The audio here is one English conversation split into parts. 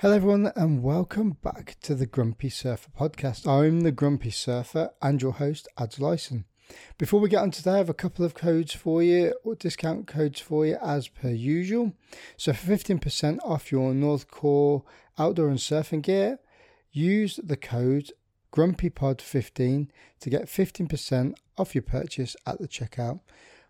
Hello, everyone, and welcome back to the Grumpy Surfer podcast. I'm the Grumpy Surfer and your host, Ads Lyson. Before we get on today, I have a couple of codes for you, or discount codes for you, as per usual. So, for 15% off your Northcore outdoor and surfing gear, use the code GrumpyPod15 to get 15% off your purchase at the checkout.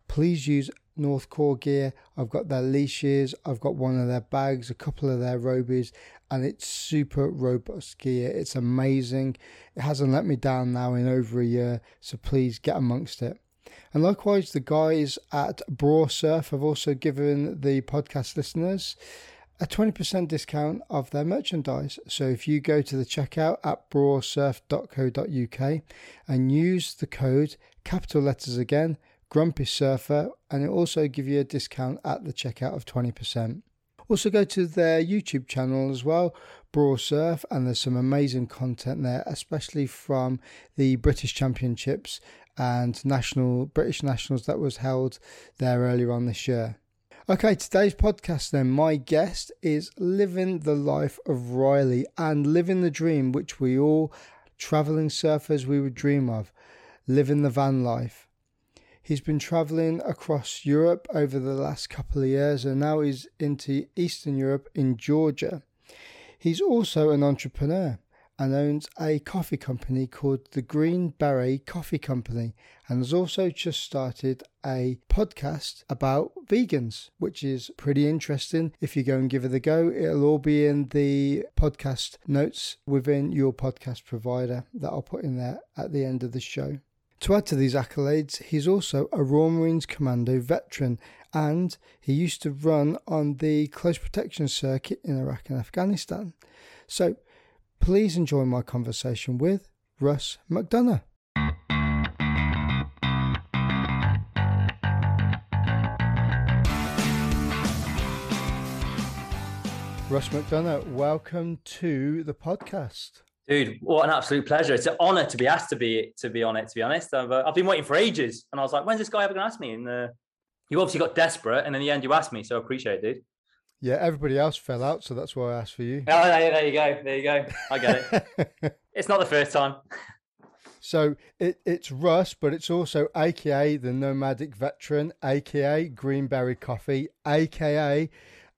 Please use Northcore gear. I've got their leashes, I've got one of their bags, a couple of their robies, and it's super robust gear. It's amazing. It hasn't let me down now in over a year, so please get amongst it. And likewise, the guys at Braw Surf have also given the podcast listeners a 20% discount of their merchandise. So if you go to the checkout at brawsurf.co.uk and use the code, capital letters again, Grumpy Surfer, and it also give you a discount at the checkout of 20%. Also go to their YouTube channel as well, Braw Surf, and there's some amazing content there, especially from the British Championships and national British Nationals that was held there earlier on this year. Okay, today's podcast then. My guest is living the life of Riley and living the dream which we all traveling surfers we would dream of, living the van life. He's been traveling across Europe over the last couple of years and now he's into Eastern Europe in Georgia. He's also an entrepreneur and owns a coffee company called the Green Beret Coffee Company and has also just started a podcast about vegans, which is pretty interesting. If you go and give it a go, it'll all be in the podcast notes within your podcast provider that I'll put in there at the end of the show. To add to these accolades, he's also a Royal Marines Commando veteran and he used to run on the close protection circuit in Iraq and Afghanistan. So please enjoy my conversation with Rus McDonagh. Rus McDonagh, welcome to the podcast. Dude, what an absolute pleasure! It's an honor to be asked to be to be on it. To be honest, I've, uh, I've been waiting for ages, and I was like, "When's this guy ever going to ask me?" And uh, you obviously got desperate, and in the end, you asked me, so I appreciate it, dude. Yeah, everybody else fell out, so that's why I asked for you. Oh, there you go, there you go. I get it. it's not the first time. So it, it's Rus, but it's also AKA the Nomadic Veteran, AKA Green Beret Coffee, AKA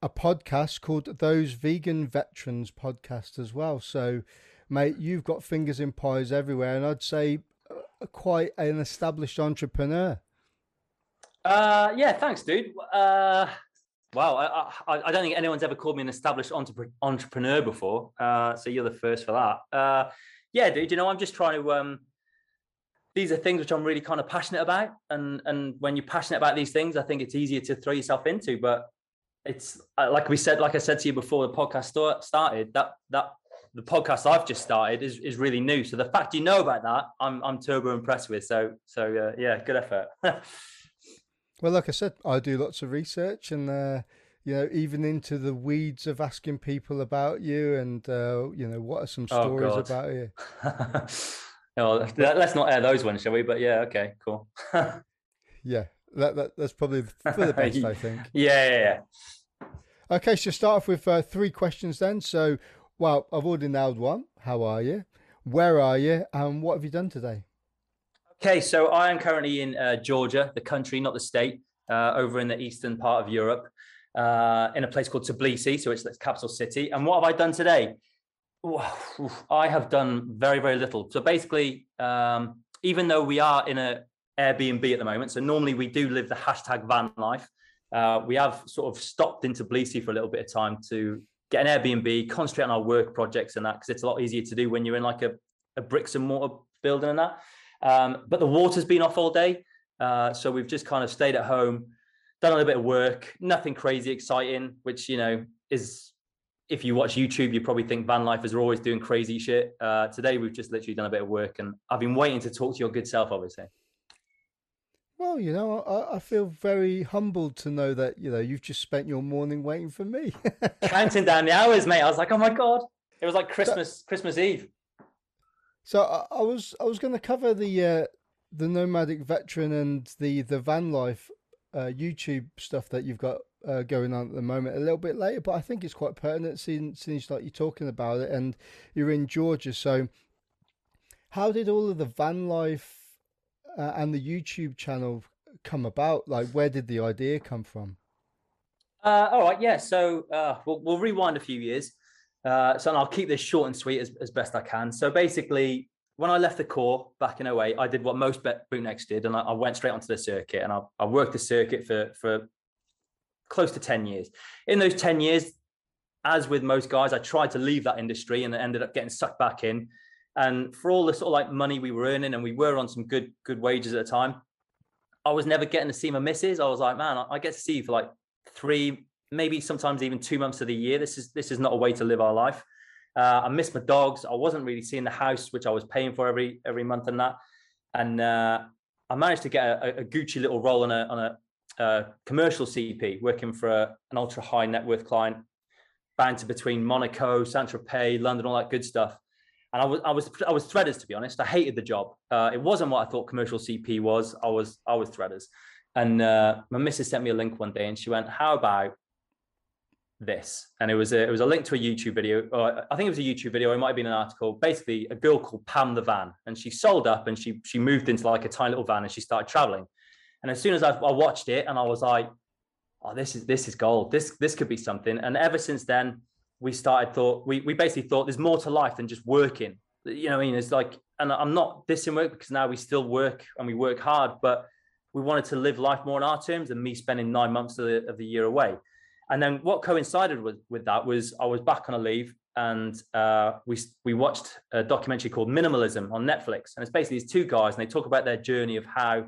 a podcast called Those Vegan Veterans Podcast as well. So mate, you've got fingers in pies everywhere, and I'd say uh, quite an established entrepreneur. Uh, yeah, thanks, dude. Uh, wow, I, I, I, don't think anyone's ever called me an established entrepreneur before. Uh, so you're the first for that. Uh, yeah, dude. You know, I'm just trying to. Um, these are things which I'm really kind of passionate about, and and when you're passionate about these things, I think it's easier to throw yourself into. But it's uh, like we said, like I said to you before the podcast started. That that the podcast I've just started is, is really new. So the fact you know about that, I'm I'm turbo impressed with. So so uh, yeah, good effort. well, like I said, I do lots of research and. Uh, you know, even into the weeds of asking people about you and, uh, you know, what are some oh, stories oh, about you? oh, let's not air those ones, shall we? But yeah, okay, cool. yeah, that, that that's probably for the best, I think. Yeah, yeah, yeah. Okay, so start off with uh, three questions then. So, well, I've already nailed one. How are you? Where are you? And what have you done today? Okay, so I am currently in uh, Georgia, the country, not the state, uh, over in the eastern part of Europe, uh, in a place called Tbilisi. So it's the capital city. And what have I done today? I have done very, very little. So basically, um, even though we are in a Airbnb at the moment, so normally we do live the hashtag van life. Uh, we have sort of stopped in Tbilisi for a little bit of time to get an Airbnb, concentrate on our work projects and that, because it's a lot easier to do when you're in like a, a bricks and mortar building and that. Um, but the water's been off all day. Uh, so we've just kind of stayed at home, done a little bit of work, nothing crazy exciting, which, you know, is if you watch YouTube, you probably think van lifers are always doing crazy shit. Uh, today, we've just literally done a bit of work and I've been waiting to talk to your good self, obviously. Well, you know, I, I, feel very humbled to know that you know you've just spent your morning waiting for me, counting down the hours, mate. I was like, oh my god, it was like Christmas, so, Christmas Eve. So I, I was I was going to cover the uh, the nomadic veteran and the the van life uh, YouTube stuff that you've got uh, going on at the moment a little bit later, but I think it's quite pertinent since, since like you're talking about it and you're in Georgia. So, how did all of the van life uh, and the YouTube channel come about? Like, where did the idea come from? Uh, all right, yeah. So uh, we'll, we'll rewind a few years. Uh, so I'll keep this short and sweet as, as best I can. So basically, when I left the Corps back in 08, I did what most bootnecks did, and I, I went straight onto the circuit, and I, I, worked the circuit for for close to 10 years. In those 10 years, as with most guys, I tried to leave that industry and ended up getting sucked back in. And for all the sort of like money we were earning, and we were on some good good wages at the time, I was never getting to see my missus. I was like, man, I get to see you for like three, maybe sometimes even two months of the year. This is this is not a way to live our life. Uh, I missed my dogs. I wasn't really seeing the house, which I was paying for every every month and that. And uh, I managed to get a, a, Gucci little role on a on a, commercial CP, working for a, an ultra high net worth client, banter between Monaco, Saint Tropez, London, all that good stuff. And I was I was I was threaders to be honest. I hated the job. Uh, it wasn't what I thought commercial CP was. I was I was threaders. And uh, my missus sent me a link one day, and she went, "How about this?" And it was a it was a link to a YouTube video. Or I think it was a YouTube video. It might have been an article. Basically, a girl called Pam the Van, and she sold up, and she she moved into like a tiny little van, and she started traveling. And as soon as I, I watched it, and I was like, "Oh, this is this is gold. This this could be something." And ever since then, we started thought we we basically thought there's more to life than just working. You know, I mean, it's like, and I'm not dissing work because now we still work and we work hard, but we wanted to live life more on our terms than me spending nine months of the, of the year away. And then what coincided with, with that was I was back on a leave and uh, we we watched a documentary called Minimalism on Netflix, and it's basically these two guys, and they talk about their journey of how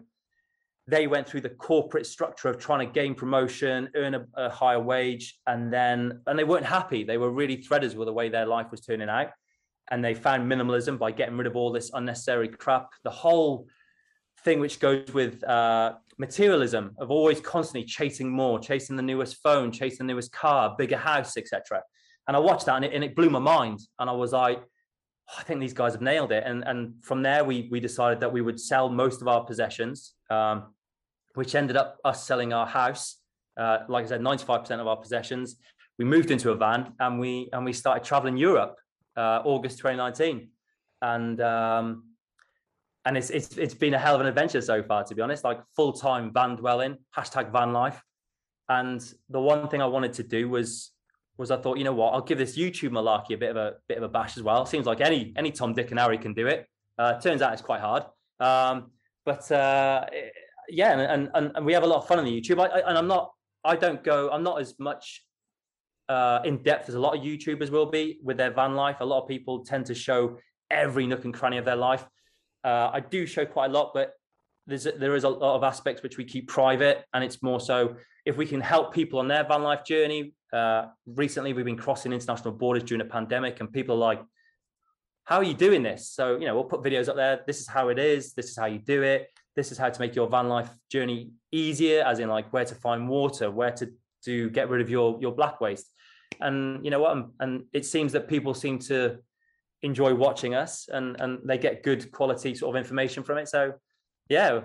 they went through the corporate structure of trying to gain promotion, earn a, a higher wage, and then and they weren't happy. They were really threaders with the way their life was turning out, and they found minimalism by getting rid of all this unnecessary crap. The whole thing which goes with uh, materialism of always constantly chasing more, chasing the newest phone, chasing the newest car, bigger house, etc. And I watched that and it, and it blew my mind. And I was like, I think these guys have nailed it. And and from there, we we decided that we would sell most of our possessions, um, which ended up us selling our house. Uh, like I said, 95% of our possessions. We moved into a van and we and we started traveling Europe, uh, August 2019. And um, and it's it's it's been a hell of an adventure so far, to be honest. Like full time van dwelling, hashtag van life. And the one thing I wanted to do was was I thought, you know what, I'll give this YouTube malarkey a bit of a bit of a bash as well. Seems like any any Tom, Dick, and Harry can do it. Uh, turns out it's quite hard. Um, but uh, yeah, and, and and we have a lot of fun on the YouTube. I, I, and I'm not, I don't go, I'm not as much uh, in depth as a lot of YouTubers will be with their van life. A lot of people tend to show every nook and cranny of their life. Uh, I do show quite a lot, but there's there is a lot of aspects which we keep private, and it's more so if we can help people on their van life journey. Uh, recently, we've been crossing international borders during a pandemic, and people are like, "How are you doing this?" So you know, we'll put videos up there. This is how it is. This is how you do it. This is how to make your van life journey easier, as in like where to find water, where to to get rid of your your black waste, and you know what? And it seems that people seem to enjoy watching us and and they get good quality sort of information from it. So yeah,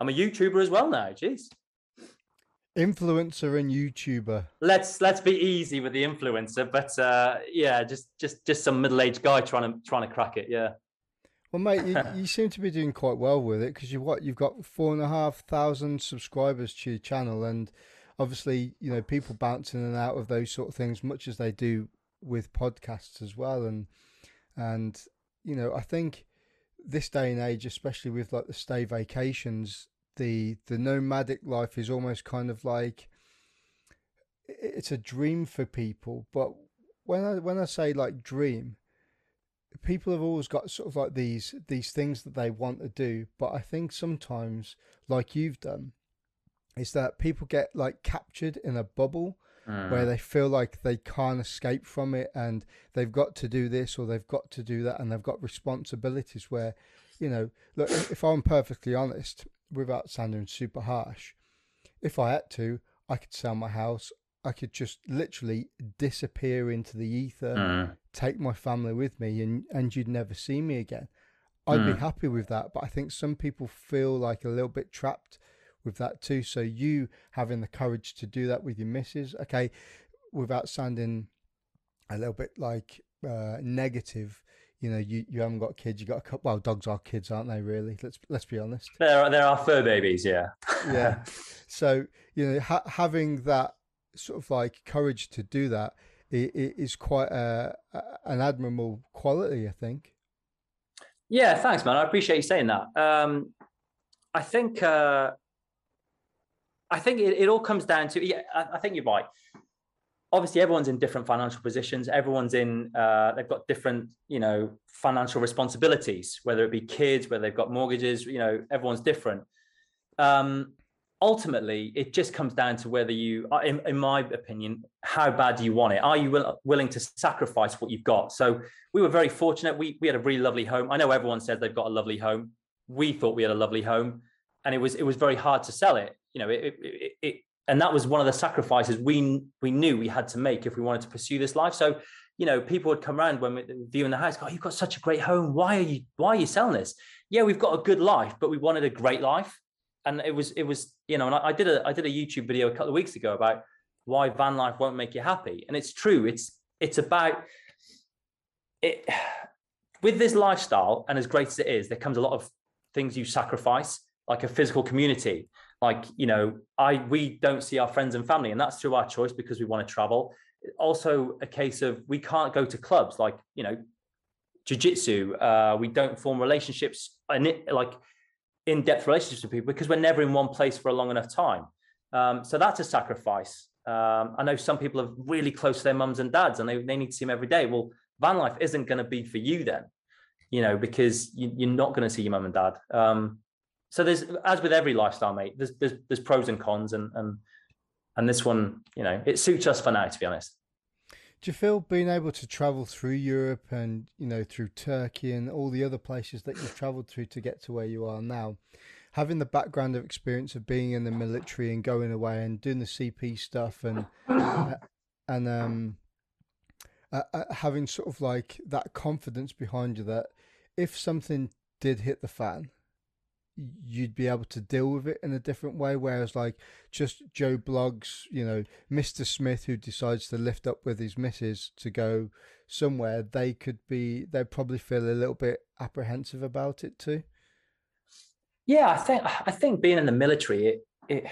I'm a YouTuber as well now. Jeez. Influencer and YouTuber. Let's let's be easy with the influencer, but uh, yeah, just just just some middle aged guy trying to trying to crack it. Yeah. Well, mate, you, you seem to be doing quite well with it because you've what you've got four and a half thousand subscribers to your channel, and obviously, you know, people bounce in and out of those sort of things, much as they do with podcasts as well. And and you know, I think this day and age, especially with like the stay vacations, the the nomadic life is almost kind of like it's a dream for people. But when I when I say like dream, people have always got sort of like these these things that they want to do. But I think sometimes, like you've done, is that people get like captured in a bubble mm. where they feel like they can't escape from it and they've got to do this or they've got to do that and they've got responsibilities where, you know, look, if I'm perfectly honest, without sounding super harsh, if I had to, I could sell my house. I could just literally disappear into the ether, mm. take my family with me, and, and you'd never see me again. I'd mm. be happy with that. But I think some people feel like a little bit trapped with that too. So you having the courage to do that with your missus, okay, without sounding a little bit like uh, negative. You know, you, you haven't got kids. You got a couple. Well, dogs are kids, aren't they? Really? Let's let's be honest. There are there are fur babies, yeah. yeah. So you know, ha- having that sort of like courage to do that it, it is quite a, a, an admirable quality, I think. Yeah, thanks, man. I appreciate you saying that. Um, I think uh, I think it, it all comes down to yeah. I, I think you're right obviously everyone's in different financial positions. Everyone's in uh, they've got different you know financial responsibilities whether it be kids whether they've got mortgages you know everyone's different. Um, ultimately it just comes down to whether you uh, in, in my opinion how bad do you want it? Are you will, willing to sacrifice what you've got? So we were very fortunate. We, we had a really lovely home. I know everyone says they've got a lovely home. We thought we had a lovely home and it was it was very hard to sell it. You know it, it, it and that was one of the sacrifices we we knew we had to make if we wanted to pursue this life. So, you know, people would come around when we viewing the house, go, oh, "You've got such a great home. Why are you Why are you selling this?" Yeah, we've got a good life, but we wanted a great life, and it was it was you know, and I, I did a I did a YouTube video a couple of weeks ago about why van life won't make you happy, and it's true. It's it's about it with this lifestyle, and as great as it is, there comes a lot of things you sacrifice, like a physical community like you know i we don't see our friends and family and that's through our choice because we want to travel. Also a case of we can't go to clubs like you know jiu-jitsu uh, we don't form relationships and it, like in-depth relationships with people because we're never in one place for a long enough time. Um, so that's a sacrifice. Um, i know some people are really close to their mums and dads and they, they need to see them every day. Well van life isn't going to be for you then you know because you, are not going to see your mum and dad. Um, so there's as with every lifestyle, mate. There's there's, there's pros and cons, and and and this one, you know, it suits us for now, to be honest. Do you feel being able to travel through Europe and you know through Turkey and all the other places that you've travelled through to get to where you are now, having the background of experience of being in the military and going away and doing the CP stuff and uh, and um uh, uh, having sort of like that confidence behind you that if something did hit the fan you'd be able to deal with it in a different way. Whereas, like, just Joe Bloggs, you know, Mr. Smith, who decides to lift up with his missus to go somewhere, they could be, they'd probably feel a little bit apprehensive about it too. Yeah, I think, I think being in the military, it, it,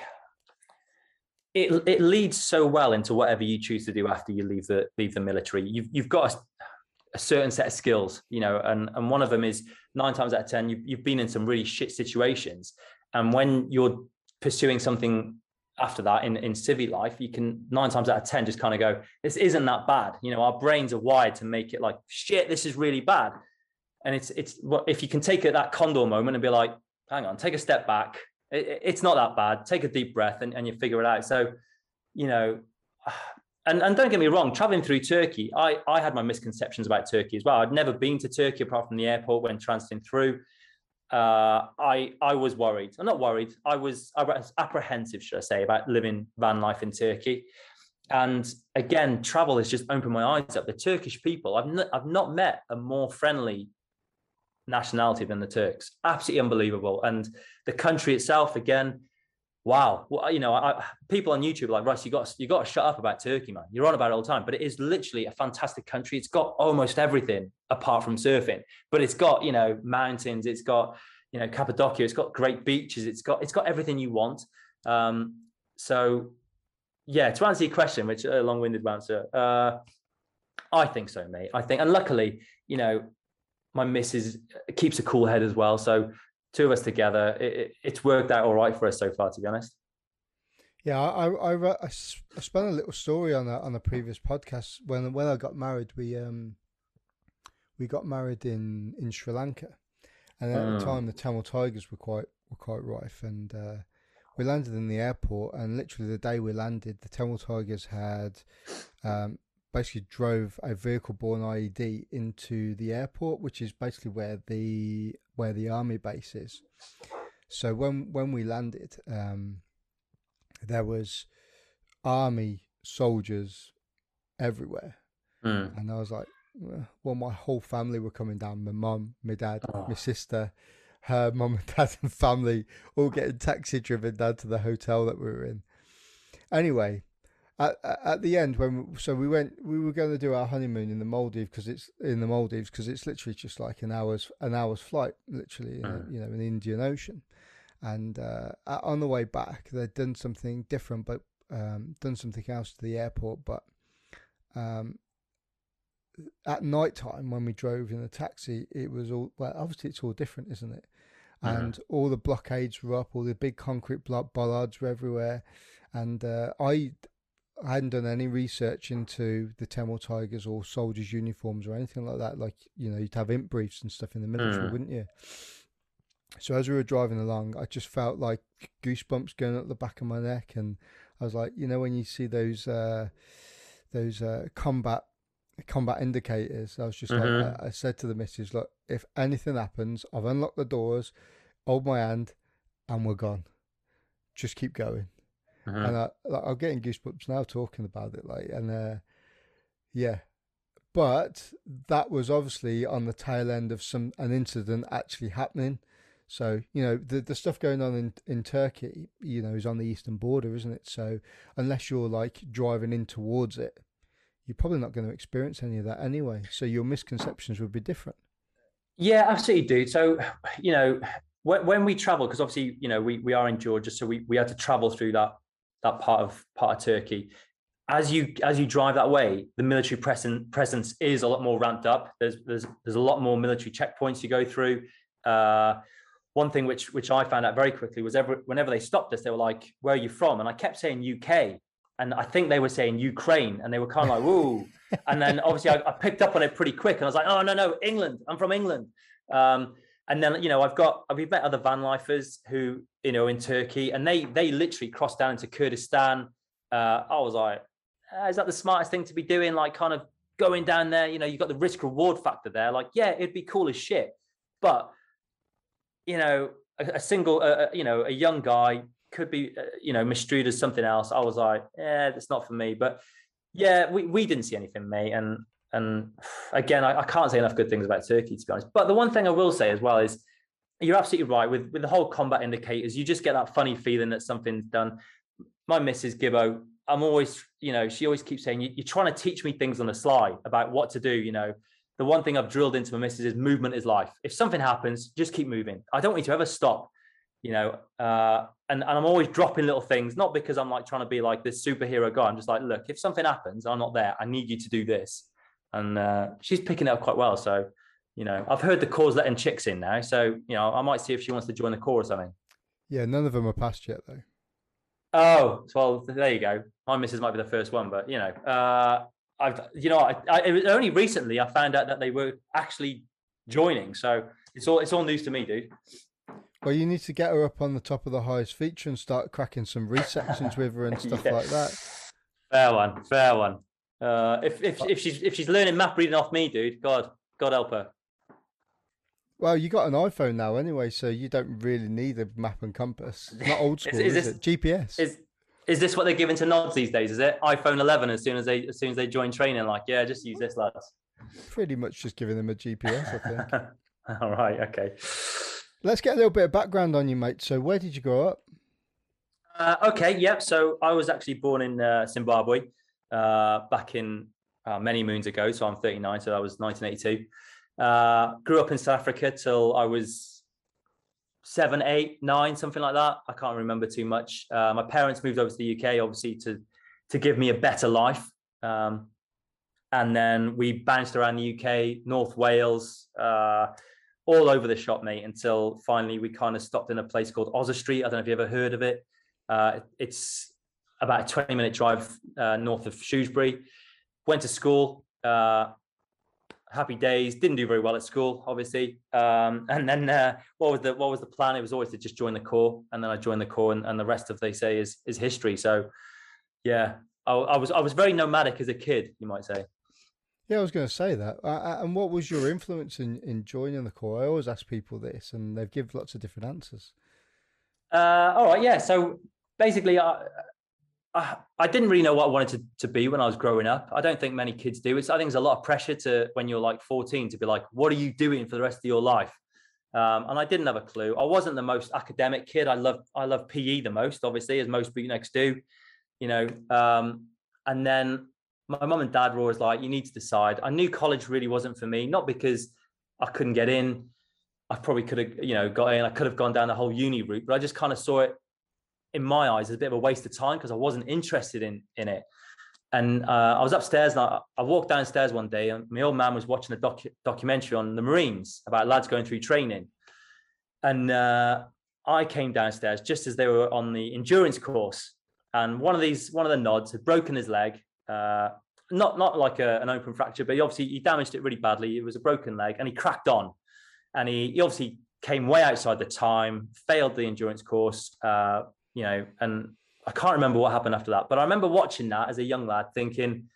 it, it leads so well into whatever you choose to do after you leave the leave the military. You've you've got a, a certain set of skills, you know, and and one of them is nine times out of ten you've, you've been in some really shit situations, and when you're pursuing something after that in in civic life, you can nine times out of ten just kind of go, this isn't that bad. You know, our brains are wired to make it like shit. This is really bad, and it's it's what if you can take it that condor moment and be like, hang on, take a step back. It, it's not that bad. Take a deep breath and, and you figure it out. So, you know, and, and don't get me wrong, traveling through Turkey, I, I had my misconceptions about Turkey as well. I'd never been to Turkey apart from the airport when transiting through. Uh, I I was worried. I'm not worried. I was, I was apprehensive, should I say, about living van life in Turkey. And again, travel has just opened my eyes up. The Turkish people, I've not, I've not met a more friendly nationality than the Turks. Absolutely unbelievable. And the country itself, again, wow. Well, you know I, people on youtube like russ you got you got to shut up about turkey man. You're on about it all the time. But it is literally a fantastic country. It's got almost everything apart from surfing. But it's got you know mountains it's got you know cappadocia it's got great beaches it's got it's got everything you want. Um so yeah to answer your question which a long-winded answer uh i think so mate. I think and luckily you know my missus keeps a cool head as well. So two of us together, it, it, it's worked out all right for us so far, to be honest. Yeah, I, I, I, I spun a little story on that on the previous podcast when when I got married. We um we got married in in Sri Lanka, and at mm. the time the Tamil Tigers were quite were quite rife, and uh, we landed in the airport, and literally the day we landed, the Tamil Tigers had um, basically drove a vehicle-borne IED into the airport, which is basically where the where the army base is. So when when we landed, um, there was army soldiers everywhere, mm. and I was like, well, my whole family were coming down. My mum, my dad, oh. my sister. her mum and dad and family all getting taxi driven down to the hotel that we were in. Anyway, at, at the end when so we went we were going to do our honeymoon in the Maldives because it's in the Maldives because it's literally just like an hour's an hour's flight literally mm. you know in the Indian Ocean and uh, on the way back they'd done something different but um, done something else to the airport but um, at night time when we drove in the taxi it was all well obviously it's all different isn't it mm. and all the blockades were up all the big concrete bollards were everywhere and uh, I I hadn't done any research into the Tamil Tigers or soldiers' uniforms or anything like that. Like, you know, you'd have imp briefs and stuff in the military, mm. wouldn't you? So as we were driving along, I just felt like goosebumps going up the back of my neck, and I was like, you know, when you see those uh, those uh, combat combat indicators, I was just mm-hmm. like, I, I said to the missus, look, if anything happens, I've unlocked the doors, hold my hand, and we're gone. Just keep going. Uh-huh. And I, like, I'm getting goosebumps now talking about it. Like, and uh, yeah, but that was obviously on the tail end of some an incident actually happening. So you know the the stuff going on in in Turkey, you know, is on the eastern border, isn't it? So unless you're like driving in towards it, you're probably not going to experience any of that anyway. So your misconceptions would be different. Yeah, absolutely, dude. So you know when, when we travel, because obviously you know we we are in Georgia, so we we had to travel through that that part of part of Turkey. As you as you drive that way, the military presence presence is a lot more ramped up. There's there's there's a lot more military checkpoints you go through. Uh, one thing which which I found out very quickly was ever whenever they stopped us, they were like, "Where are you from?" And I kept saying UK, and I think they were saying Ukraine, and they were kind of like, "Whoa!" and then obviously I, I, picked up on it pretty quick, and I was like, "Oh no, no, England! I'm from England." Um, and then you know I've got we've met other van lifers who you know in Turkey, and they they literally crossed down into Kurdistan. Uh, I was like, ah, is that the smartest thing to be doing? Like kind of going down there, you know, you've got the risk reward factor there. Like, yeah, it'd be cool as shit, but you know, a, a single, uh, you know, a young guy could be, uh, you know, misstrued as something else. I was like, yeah, that's not for me. But yeah, we, we didn't see anything, mate. And and again, I, I, can't say enough good things about Turkey, to be honest. But the one thing I will say as well is you're absolutely right with, with the whole combat indicators. You just get that funny feeling that something's done. My Mrs. Gibbo, I'm always, you know, she always keeps saying, You're trying to teach me things on the sly about what to do. You know, the one thing I've drilled into my missus is movement is life. If something happens, just keep moving. I don't want you to ever stop, you know. Uh, and, and I'm always dropping little things, not because I'm like trying to be like this superhero guy. I'm just like, look, if something happens, I'm not there. I need you to do this and uh, she's picking it up quite well. So, you know, I've heard the call's letting chicks in now, so you know, I might see if she wants to join the corps or something. Yeah, none of them are passed yet, though. Oh, well, there you go. My missus might be the first one, but you know, uh, I've, you know, I, I, it was only recently I found out that they were actually joining. So it's all it's all news to me, dude. Well, you need to get her up on the top of the highest feature and start cracking some resections with her and stuff yeah. like that. Fair one, fair one. Uh, if if if she's if she's learning map reading off me, dude, God, God help her. Well, you got an iPhone now anyway, so you don't really need a map and compass. Not old school, is, is, is this, it? GPS. Is is this what they're giving to nods these days? Is it iPhone 11 as soon as they as soon as they join training? Like, yeah, just use this, lads. Pretty much just giving them a GPS, I think. All right, okay. Let's get a little bit of background on you, mate. So, where did you grow up? Uh, okay, yep. So, I was actually born in uh, Zimbabwe uh, back in uh, many moons ago. So I'm 39, so that was 1982. Uh, grew up in South Africa till I was seven, eight, nine, something like that. I can't remember too much. Uh, my parents moved over to the UK, obviously to to give me a better life. Um, and then we bounced around the UK, North Wales, uh, all over the shop, mate, until finally we kind of stopped in a place called Oswestry. I don't know if you ever heard of it. Uh, it's about a 20 minute drive uh, north of Shrewsbury. Went to school, uh, happy days. Didn't do very well at school, obviously. Um, and then uh, what was the what was the plan? It was always to just join the corps, and then I joined the corps, and, and the rest of they say is is history. So, yeah, I, I, was I was very nomadic as a kid, you might say. Yeah, I was going to say that. Uh, and what was your influence in, in joining the corps? I always ask people this, and they've given lots of different answers. Uh, all right, yeah. So basically, I, I, didn't really know what I wanted to, to be when I was growing up. I don't think many kids do. It's I think there's a lot of pressure to when you're like 14 to be like, what are you doing for the rest of your life? Um, and I didn't have a clue. I wasn't the most academic kid. I love I love PE the most, obviously, as most bootnecks do. You know, um, and then my mum and dad were always like, "You need to decide." I knew college really wasn't for me, not because I couldn't get in. I probably could have, you know, got in. I could have gone down the whole uni route, but I just kind of saw it in my eyes as a bit of a waste of time because I wasn't interested in in it. And uh, I was upstairs and I, I, walked downstairs one day and my old man was watching a docu- documentary on the Marines about lads going through training. And uh, I came downstairs just as they were on the endurance course. And one of these, one of the nods had broken his leg. Uh, not not like a, an open fracture, but he obviously he damaged it really badly. It was a broken leg, and he cracked on. And he, he obviously came way outside the time, failed the endurance course, uh, you know, and I can't remember what happened after that, but I remember watching that as a young lad thinking,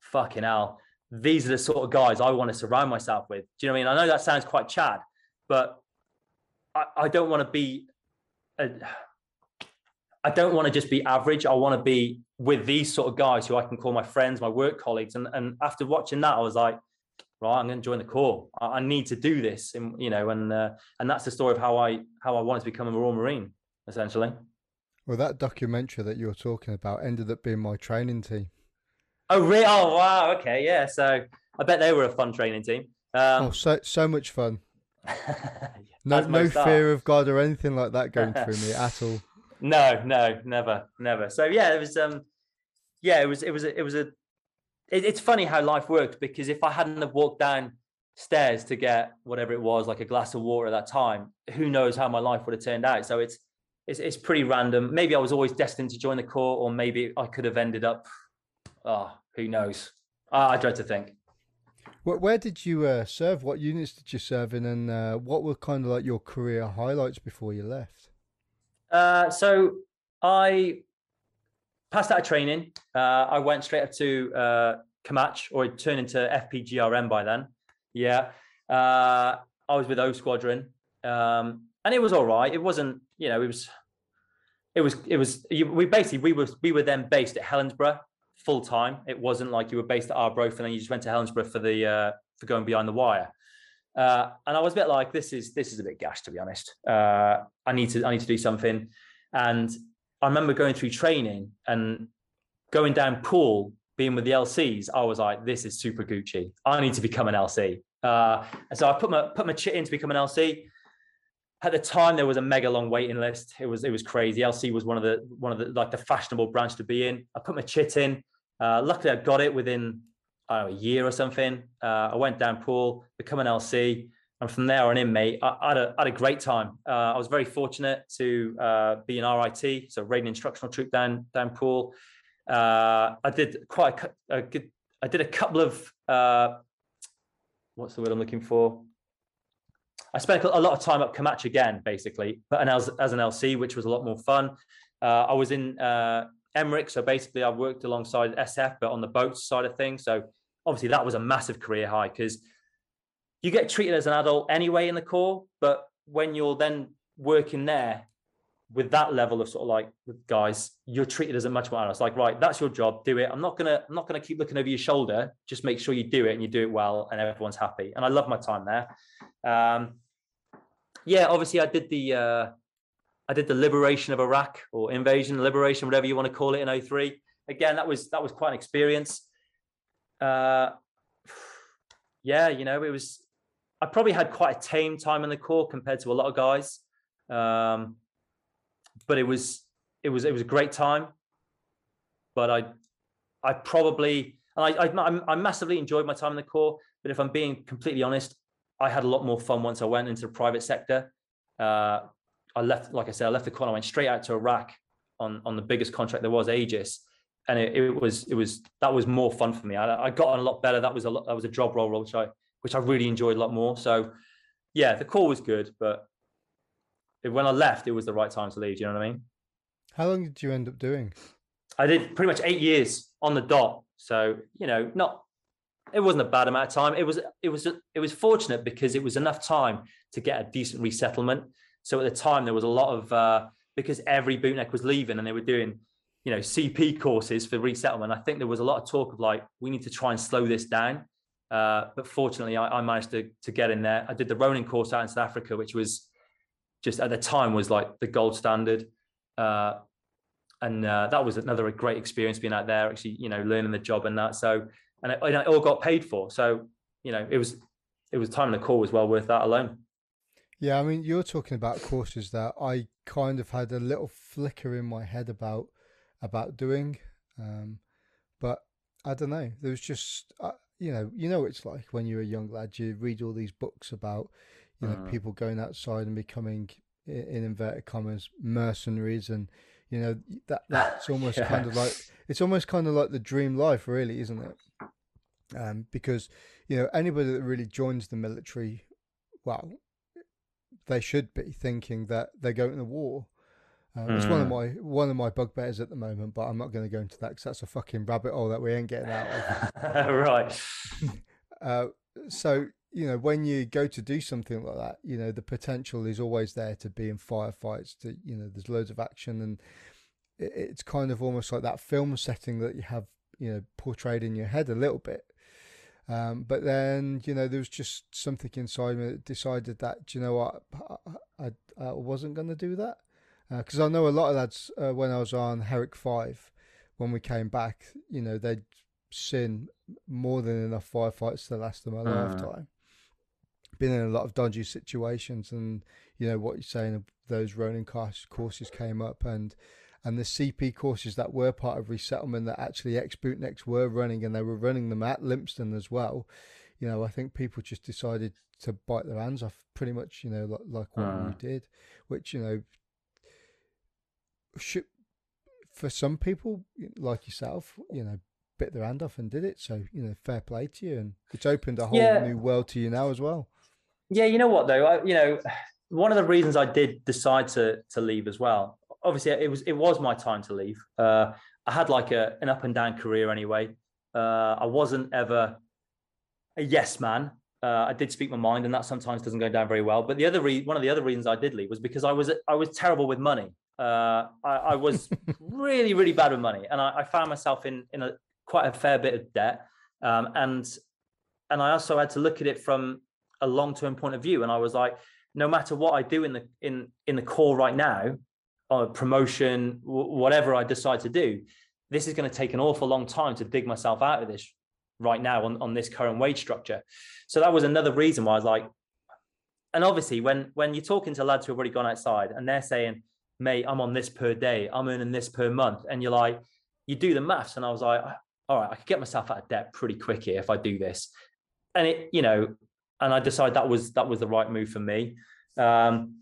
fucking hell, these are the sort of guys I want to surround myself with. Do you know what I mean? I know that sounds quite Chad, but I, I don't want to be, a, I don't want to just be average. I want to be with these sort of guys who I can call my friends, my work colleagues. And, and after watching that, I was like, right, I'm going to join the corps. I, I need to do this. And, you know, and, uh, and that's the story of how I, how I wanted to become a Royal Marine, essentially. Well, that documentary that you were talking about ended up being my training team. Oh, really? Oh, wow. Okay, yeah. So I bet they were a fun training team. Um, oh, so so much fun. no, no fear of God or anything like that going through me at all. No, no, never, never. So yeah, it was. Um, yeah, it was. It was. It was a. It, it's funny how life worked because if I hadn't have walked down stairs to get whatever it was, like a glass of water at that time, who knows how my life would have turned out. So it's it's, it's pretty random. Maybe I was always destined to join the corps, or maybe I could have ended up. Ah, oh, who knows? I dread to think. Where, where did you uh, serve? What units did you serve in, and uh, what were kind of like your career highlights before you left? Uh, so I passed out of training. Uh, I went straight up to uh, Comacchio, or it turned into FPGRM by then. Yeah, uh, I was with O Squadron, um, and it was all right. It wasn't, you know, it was it was it was you, we basically we were we were then based at Helensburgh full time. It wasn't like you were based at Arbroath and then you just went to Helensburgh for the uh, for going behind the wire. Uh, and I was a bit like, this is this is a bit gash to be honest. Uh, I need to I need to do something. And I remember going through training and going down pool, being with the LCs. I was like, this is super Gucci. I need to become an LC. Uh, and so I put my put my chit in to become an LC at the time there was a mega long waiting list. It was it was crazy. LC was one of the one of the like the fashionable branch to be in. I put my chit in. Uh, luckily, I got it within know, a year or something. Uh, I went down pool, become an LC, and from there on in, mate, I, I, had, a, I had a great time. Uh, I was very fortunate to uh, be an RIT, so Raiding Instructional Troop down down pool. Uh, I did quite a, a, good. I did a couple of uh, what's the word I'm looking for? I spent a lot of time up Comacchio again, basically, but as, as an LC, which was a lot more fun. Uh, I was in uh, Emmerich, so basically I worked alongside SF, but on the boat side of things. So obviously that was a massive career high because you get treated as an adult anyway in the corps, but when you're then working there with that level of sort of like guys, you're treated as a much more. It's like, right, that's your job, do it. I'm not gonna, I'm not gonna keep looking over your shoulder. Just make sure you do it and you do it well, and everyone's happy. And I love my time there. Um, yeah, obviously I did the uh, I did the liberation of Iraq or invasion, liberation, whatever you want to call it in 03. Again, that was that was quite an experience. Uh, yeah, you know, it was. I probably had quite a tame time in the corps compared to a lot of guys, um, but it was it was it was a great time. But I I probably and I, I I massively enjoyed my time in the corps. But if I'm being completely honest, I had a lot more fun once I went into the private sector. Uh, I left, like I said, I left the corner, I went straight out to Iraq on on the biggest contract there was, Aegis, and it, it was it was that was more fun for me. I, I, got on a lot better. That was a lot, that was a job role which I which I really enjoyed a lot more. So yeah, the call was good, but when I left, it was the right time to leave. Do you know what I mean? How long did you end up doing? I did pretty much eight years on the dot. So you know, not it wasn't a bad amount of time. It was it was it was fortunate because it was enough time to get a decent resettlement. So at the time there was a lot of uh, because every bootneck was leaving and they were doing you know CP courses for resettlement. I think there was a lot of talk of like we need to try and slow this down Uh, but fortunately, I, I, managed to to get in there. I did the Ronin course out in South Africa, which was just at the time was like the gold standard. Uh, and uh, that was another great experience being out there, actually, you know, learning the job and that. So, and it, and it all got paid for. So, you know, it was it was time and the call was well worth that alone. Yeah, I mean, you're talking about courses that I kind of had a little flicker in my head about about doing, um, but I don't know. There was just, uh, you know, you know, it's like when you're a young lad, you read all these books about, you know, uh. people going outside and becoming, in inverted commas, mercenaries, and you know that that's almost yeah. kind of like it's almost kind of like the dream life, really, isn't it? Um, because you know anybody that really joins the military, well, they should be thinking that they're going to war. Uh, mm. It's one of hmm. my one of my bugbears at the moment, but I'm not going to go into that because that's a fucking rabbit hole that we ain't getting out of. right. Uh, so you know when you go to do something like that, you know the potential is always there to be in firefights. To you know, there's loads of action, and it, it's kind of almost like that film setting that you have you know portrayed in your head a little bit. Um, but then, you know, there was just something inside me that decided that, you know what, I, I, I wasn't going to do that. Because uh, I know a lot of lads, uh, when I was on Herrick 5, when we came back, you know, they'd seen more than enough firefights to last them a uh. lifetime. Been in a lot of dodgy situations, and, you know, what you're saying, those Ronin courses came up, and and the CP courses that were part of resettlement that actually ex bootnecks were running and they were running them at Lympstone as well. You know, I think people just decided to bite their hands off pretty much, you know, like, like what uh. you did, which, you know, should, for some people like yourself, you know, bit their hand off and did it. So, you know, fair play to you. And it's opened a whole yeah. new world to you now as well. Yeah, you know what though? I, you know, one of the reasons I did decide to to leave as well obviously it was it was my time to leave. Uh, I had like a an up and down career anyway. Uh, I wasn't ever a yes man. Uh, I did speak my mind, and that sometimes doesn't go down very well. But the other re- one of the other reasons I did leave was because I was I was terrible with money. Uh, I, I, was really really bad with money, and I, I, found myself in in a quite a fair bit of debt. Um, and and I also had to look at it from a long term point of view. And I was like, no matter what I do in the in in the corps right now, uh, promotion, w- whatever I decide to do, this is going to take an awful long time to dig myself out of this right now on, on this current wage structure. So that was another reason why I was like, and obviously when when you're talking to lads who have already gone outside and they're saying, mate, I'm on this per day, I'm earning this per month, and you're like, you do the maths, and I was like, all right, I could get myself out of debt pretty quick here if I do this, and it, you know, and I decided that was that was the right move for me. Um,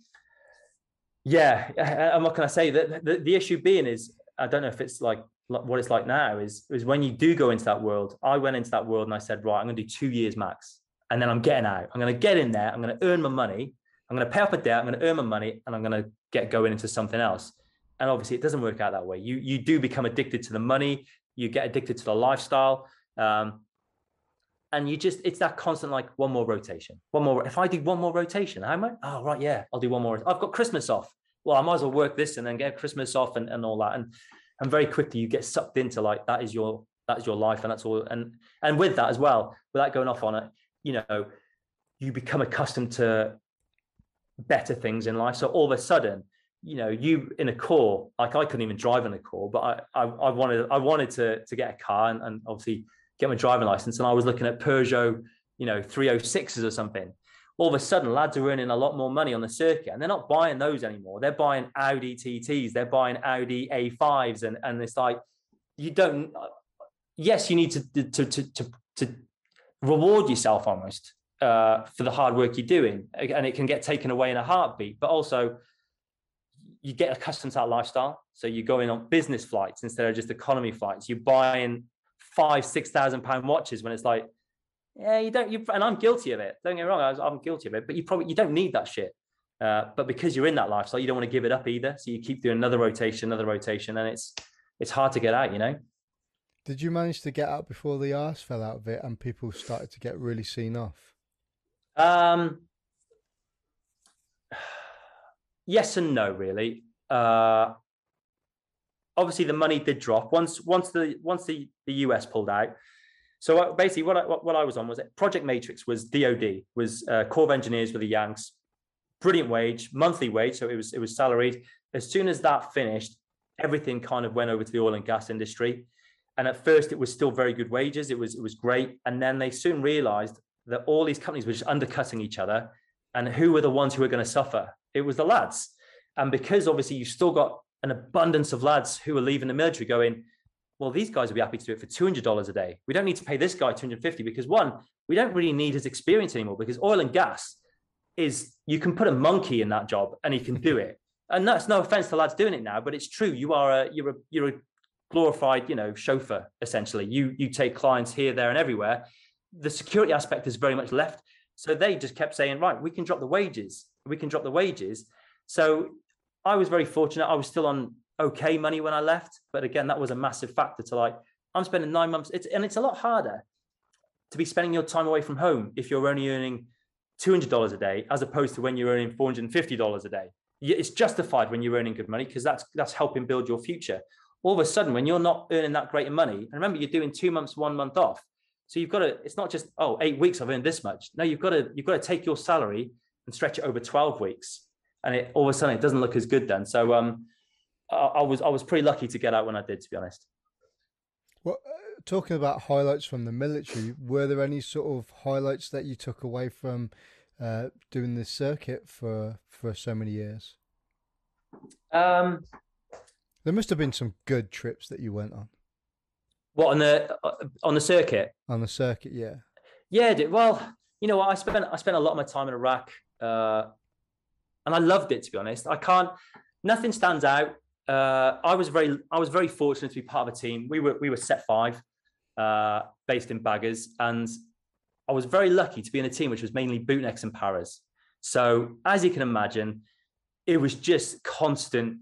yeah, and what can I say? That the, the issue being is, I don't know if it's like what it's like now is is when you do go into that world. I went into that world and I said, right, I'm going to do two years max, and then I'm getting out. I'm going to get in there. I'm going to earn my money. I'm going to pay off a debt. I'm going to earn my money, and I'm going to get going into something else. And obviously, it doesn't work out that way. You you do become addicted to the money. You get addicted to the lifestyle. Um, and you just it's that constant like one more rotation one more if i do one more rotation i? Oh right yeah i'll do one more i've got christmas off. Well i might as well work this and then get christmas off and, and all that. And and very quickly you get sucked into like that is your that is your life and that's all and and with that as well without going off on it you know you become accustomed to better things in life. So all of a sudden you know you in a corps like i couldn't even drive in a corps but i i, I wanted i wanted to to get a car and, and obviously get my driving license, and I was looking at Peugeot, you know, 306s or something. All of a sudden, lads are earning a lot more money on the circuit, and they're not buying those anymore. They're buying Audi TTs, they're buying Audi A5s, and and it's like you don't. Yes, you need to to to to, to reward yourself almost uh, for the hard work you're doing, and it can get taken away in a heartbeat. But also, you get accustomed to that lifestyle. So you're going on business flights instead of just economy flights. You're buying five, six thousand pound watches when it's like, yeah, you don't. You and I'm guilty of it. Don't get me wrong, I am guilty of it. But you probably you don't need that shit. Uh, but because you're in that lifestyle, you don't want to give it up either. So you keep doing another rotation, another rotation, and it's it's hard to get out. You know. Did you manage to get out before the arse fell out of it and people started to get really seen off? Um. Yes and no, really. Uh, obviously the money did drop once once the once the, the US pulled out. So uh, basically, what I, what, I was on was Project Matrix was DoD was uh, Corps of Engineers with the Yanks, brilliant wage, monthly wage, so it was it was salaried. As soon as that finished, everything kind of went over to the oil and gas industry. And at first, it was still very good wages. It was it was great, and then they soon realised that all these companies were just undercutting each other, and who were the ones who were going to suffer? It was the lads, and because obviously you still got an abundance of lads who are leaving the military, going, well, these guys will be happy to do it for two hundred dollars a day. We don't need to pay this guy two hundred fifty because one, we don't really need his experience anymore because oil and gas is you can put a monkey in that job and he can do it. And that's no offense to lads doing it now, but it's true. You are a you're a you're a glorified, you know, chauffeur essentially. You you take clients here, there, and everywhere. The security aspect is very much left. So they just kept saying, right, we can drop the wages. We can drop the wages. So I was very fortunate. I was still on okay money when I left, but again, that was a massive factor to like. I'm spending nine months. It's and it's a lot harder to be spending your time away from home if you're only earning two hundred dollars a day as opposed to when you're earning four hundred and fifty dollars a day. It's justified when you're earning good money because that's that's helping build your future all of a sudden when you're not earning that great money and remember you're doing two months one month off so you've got to it's not just oh eight weeks i've earned this much no you've got to you've got to take your salary and stretch it over 12 weeks and it all of a sudden it doesn't look as good then so um i, I was i was pretty lucky to get out when i did to be honest well uh, talking about highlights from the military were there any sort of highlights that you took away from uh, doing this circuit for for so many years um there must have been some good trips that you went on. What on the uh, on the circuit? On the circuit, yeah. Yeah, well, you know? I spent I spent a lot of my time in Iraq, uh, and I loved it. To be honest, I can't. Nothing stands out. Uh, I was very I was very fortunate to be part of a team. We were we were set five, uh, based in Baggers, and I was very lucky to be in a team which was mainly bootnecks and paras. So as you can imagine, it was just constant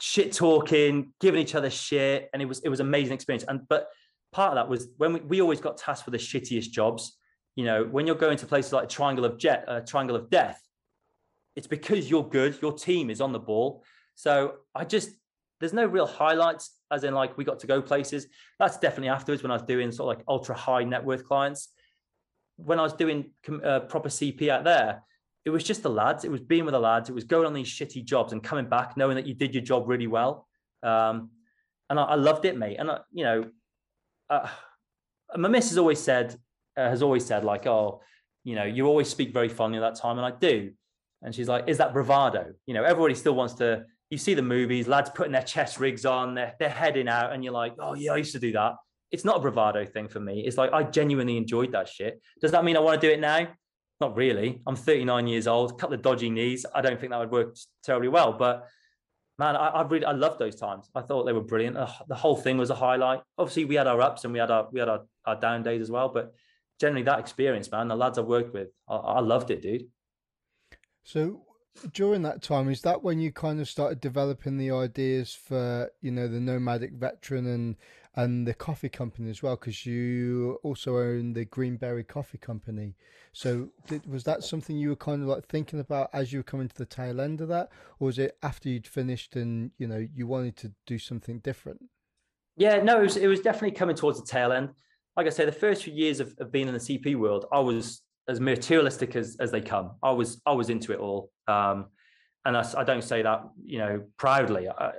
shit talking, giving each other shit, and it was it was amazing experience. And but part of that was when we, we always got tasked with the shittiest jobs. You know, when you're going to places like Triangle of Jet, uh, Triangle of Death, it's because you're good. Your team is on the ball. So I just there's no real highlights, as in like we got to go places. That's definitely afterwards when I was doing sort of like ultra high net worth clients. When I was doing uh, proper CP out there, it was just the lads. It was being with the lads. It was going on these shitty jobs and coming back knowing that you did your job really well. Um, and I, I, loved it, mate. And I, you know, uh, my miss has always said, uh, has always said, like, oh, you know, you always speak very fondly at that time, and I do. And she's like, is that bravado? You know, everybody still wants to. You see the movies, lads putting their chest rigs on, they're, they're heading out, and you're like, oh yeah, I used to do that. It's not a bravado thing for me. It's like I genuinely enjoyed that shit. Does that mean I want to do it now? Not really. I'm 39 years old, a couple of dodgy knees. I don't think that would work terribly well. But man, I, I really I loved those times. I thought they were brilliant. The whole thing was a highlight. Obviously, we had our ups and we had our we had our, our down days as well. But generally, that experience, man, the lads I worked with, I, I loved it, dude. So during that time, is that when you kind of started developing the ideas for you know the nomadic veteran and and the coffee company as well, because you also own the Green Beret Coffee Company. So, did, was that something you were kind of like thinking about as you were coming to the tail end of that, or was it after you'd finished and you know you wanted to do something different? Yeah, no, it was, it was definitely coming towards the tail end. Like I say, the first few years of, of being in the CP world, I was as materialistic as, as they come. I was I was into it all, um, and I, I don't say that you know proudly. I,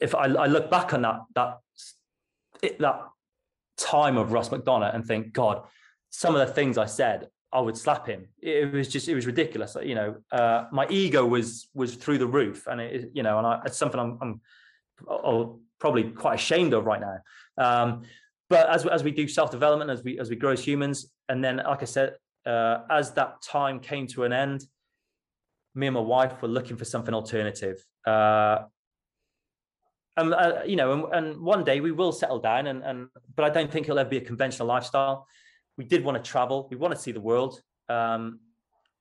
if I, I look back on that that that time of Rus McDonagh and think, God, some of the things I said, I would slap him. It was just, it was ridiculous. You know, uh, my ego was was through the roof, and it, you know, and I, it's something I'm, I'm I'll probably quite ashamed of right now. Um, but as as we do self development, as we as we grow as humans, and then, like I said, uh, as that time came to an end, me and my wife were looking for something alternative. Uh, um, uh, you know, and, and, one day we will settle down, and, and but I don't think it'll ever be a conventional lifestyle. We did want to travel. We want to see the world. Um,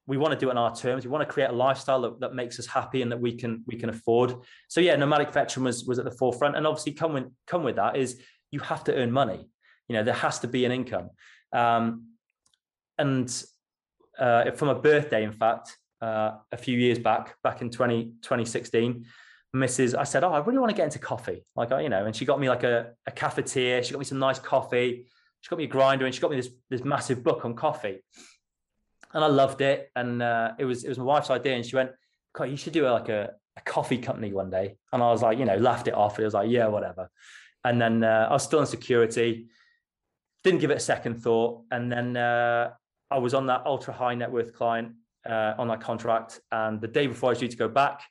we want to do it on our terms. We want to create a lifestyle that, that makes us happy and that we can we can afford. So yeah, nomadic veteran was was at the forefront, and obviously come with come with that is you have to earn money. You know, there has to be an income. Um, and uh, from a birthday, in fact, uh, a few years back, back in 20, 2016, Mrs. I said, Oh, I really want to get into coffee. Like, you know, and she got me like a, a cafetiere. She got me some nice coffee. She got me a grinder and she got me this, this massive book on coffee. And I loved it. And uh, it was it was my wife's idea. And she went, God, you should do like a, a coffee company one day. And I was like, you know, laughed it off. It was like, yeah, whatever. And then uh, I was still in security, didn't give it a second thought. And then uh, I was on that ultra high net worth client uh, on that contract. And the day before I was due to go back,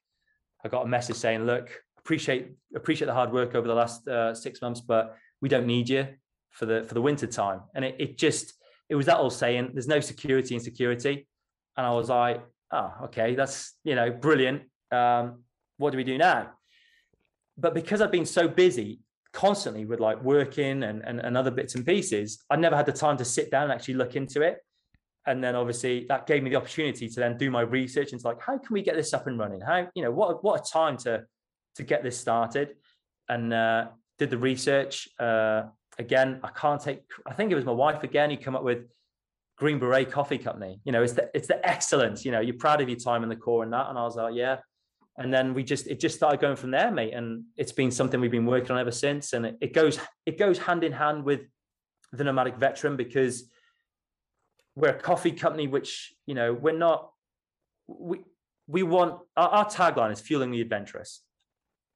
I got a message saying, "Look, appreciate appreciate the hard work over the last uh, six months, but we don't need you for the for the winter time." And it, it just it was that old saying, "There's no security in security," and I was like, "Oh, okay, that's you know brilliant. Um, what do we do now?" But because I've been so busy constantly with like working and, and, and other bits and pieces, I never had the time to sit down and actually look into it and then obviously that gave me the opportunity to then do my research into like how can we get this up and running? How you know what what a time to to get this started. And uh, did the research uh, again i can't take i think it was my wife again who come up with green beret coffee company. You know it's the it's the excellence you know you're proud of your time in the corps and that. And i was like yeah. And then we just it just started going from there mate. And it's been something we've been working on ever since. And it, it goes it goes hand in hand with the nomadic veteran because we're a coffee company which you know we're not we we want our, our, tagline is fueling the adventurous.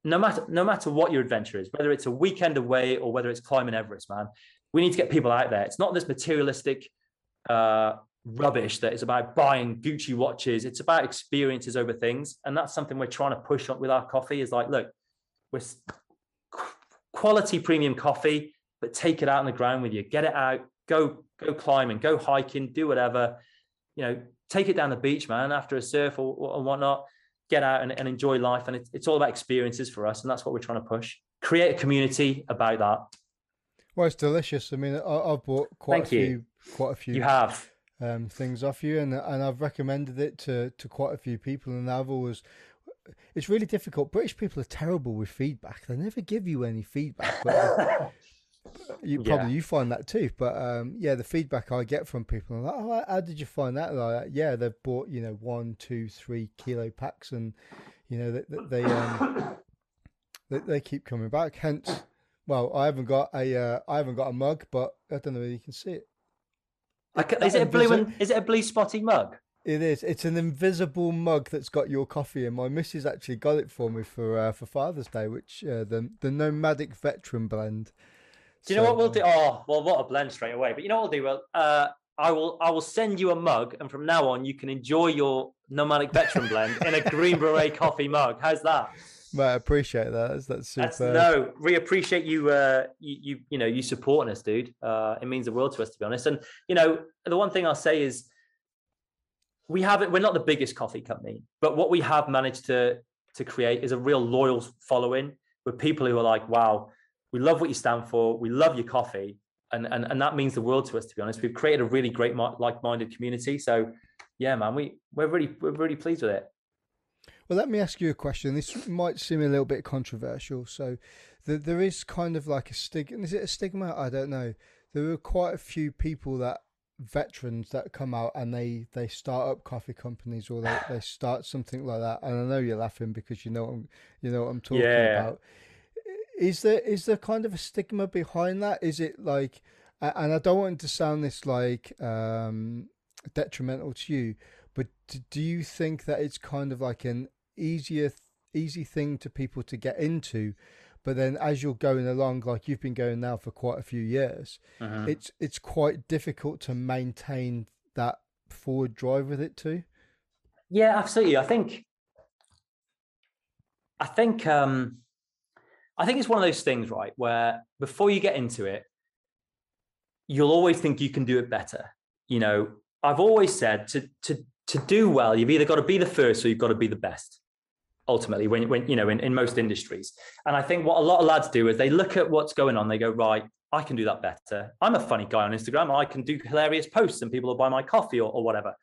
No matter no matter what your adventure is whether it's a weekend away or whether it's climbing everest man we need to get people out there. It's not this materialistic uh, rubbish that is about buying gucci watches. It's about experiences over things. And that's something we're trying to push on with our coffee is like look we're quality premium coffee but take it out on the ground with you. Get it out. Go go climbing, go hiking, do whatever. You know, take it down the beach, man, after a surf or, or whatnot. Get out and, and enjoy life, and it, it's all about experiences for us, and that's what we're trying to push. Create a community about that. Well, it's delicious. I mean, I, have bought quite Thank a you. few, quite a few. You have um, things off you, and and I've recommended it to to quite a few people, and I've always it's really difficult. British people are terrible with feedback. They never give you any feedback. But you probably yeah. you find that too, but um, yeah, the feedback I get from people, I'm like, oh, how did you find that? Like, yeah, they've bought you know one, two, three kilo packs, and you know they they, um, they, they keep coming back. Hence, well, I haven't got a uh, I haven't got a mug, but I don't know whether you can see it. Can, is it a blue one? Is it a blue spotty mug? It is. It's an invisible mug that's got your coffee in. My missus actually got it for me for uh, for Father's Day, which uh, the the nomadic veteran blend. Do you know what we'll do? Oh, well, what a blend straight away. But you know what we'll do? Well, uh, I will I will send you a mug, and from now on, you can enjoy your nomadic veteran blend in a green beret coffee mug. How's that? Mate, I appreciate that. That's, that's super. That's, no, we appreciate you, uh, you, you, you know, you supporting us, dude. Uh, it means the world to us, to be honest. And you know, the one thing I'll say is, we haven't. We're not the biggest coffee company, but what we have managed to to create is a real loyal following with people who are like, wow, we love what you stand for. We love your coffee. And, and, and that means the world to us, to be honest. We've created a really great, like-minded community. So, yeah, man, we we're really we're really pleased with it. Well, let me ask you a question. This might seem a little bit controversial. So, the, there is kind of like a stigma. Is it a stigma? I don't know. There are quite a few people that veterans that come out and they they start up coffee companies or they, they start something like that. And I know you're laughing because you know you know what I'm talking yeah. about is there is there kind of a stigma behind that? Is it like, and I don't want to sound this like um, detrimental to you, but do you think that it's kind of like an easier easy thing to people to get into? But then, as you're going along, like you've been going now for quite a few years, uh-huh. it's it's quite difficult to maintain that forward drive with it too. Yeah, absolutely. I think I think um, I think it's one of those things, right, where before you get into it, you'll always think you can do it better. You know, I've always said to to to do well, you've either got to be the first or you've got to be the best. Ultimately, when when you know, in, in most industries. And I think what a lot of lads do is they look at what's going on, they go, right, I can do that better. I'm a funny guy on Instagram. I can do hilarious posts and people will buy my coffee or, or whatever.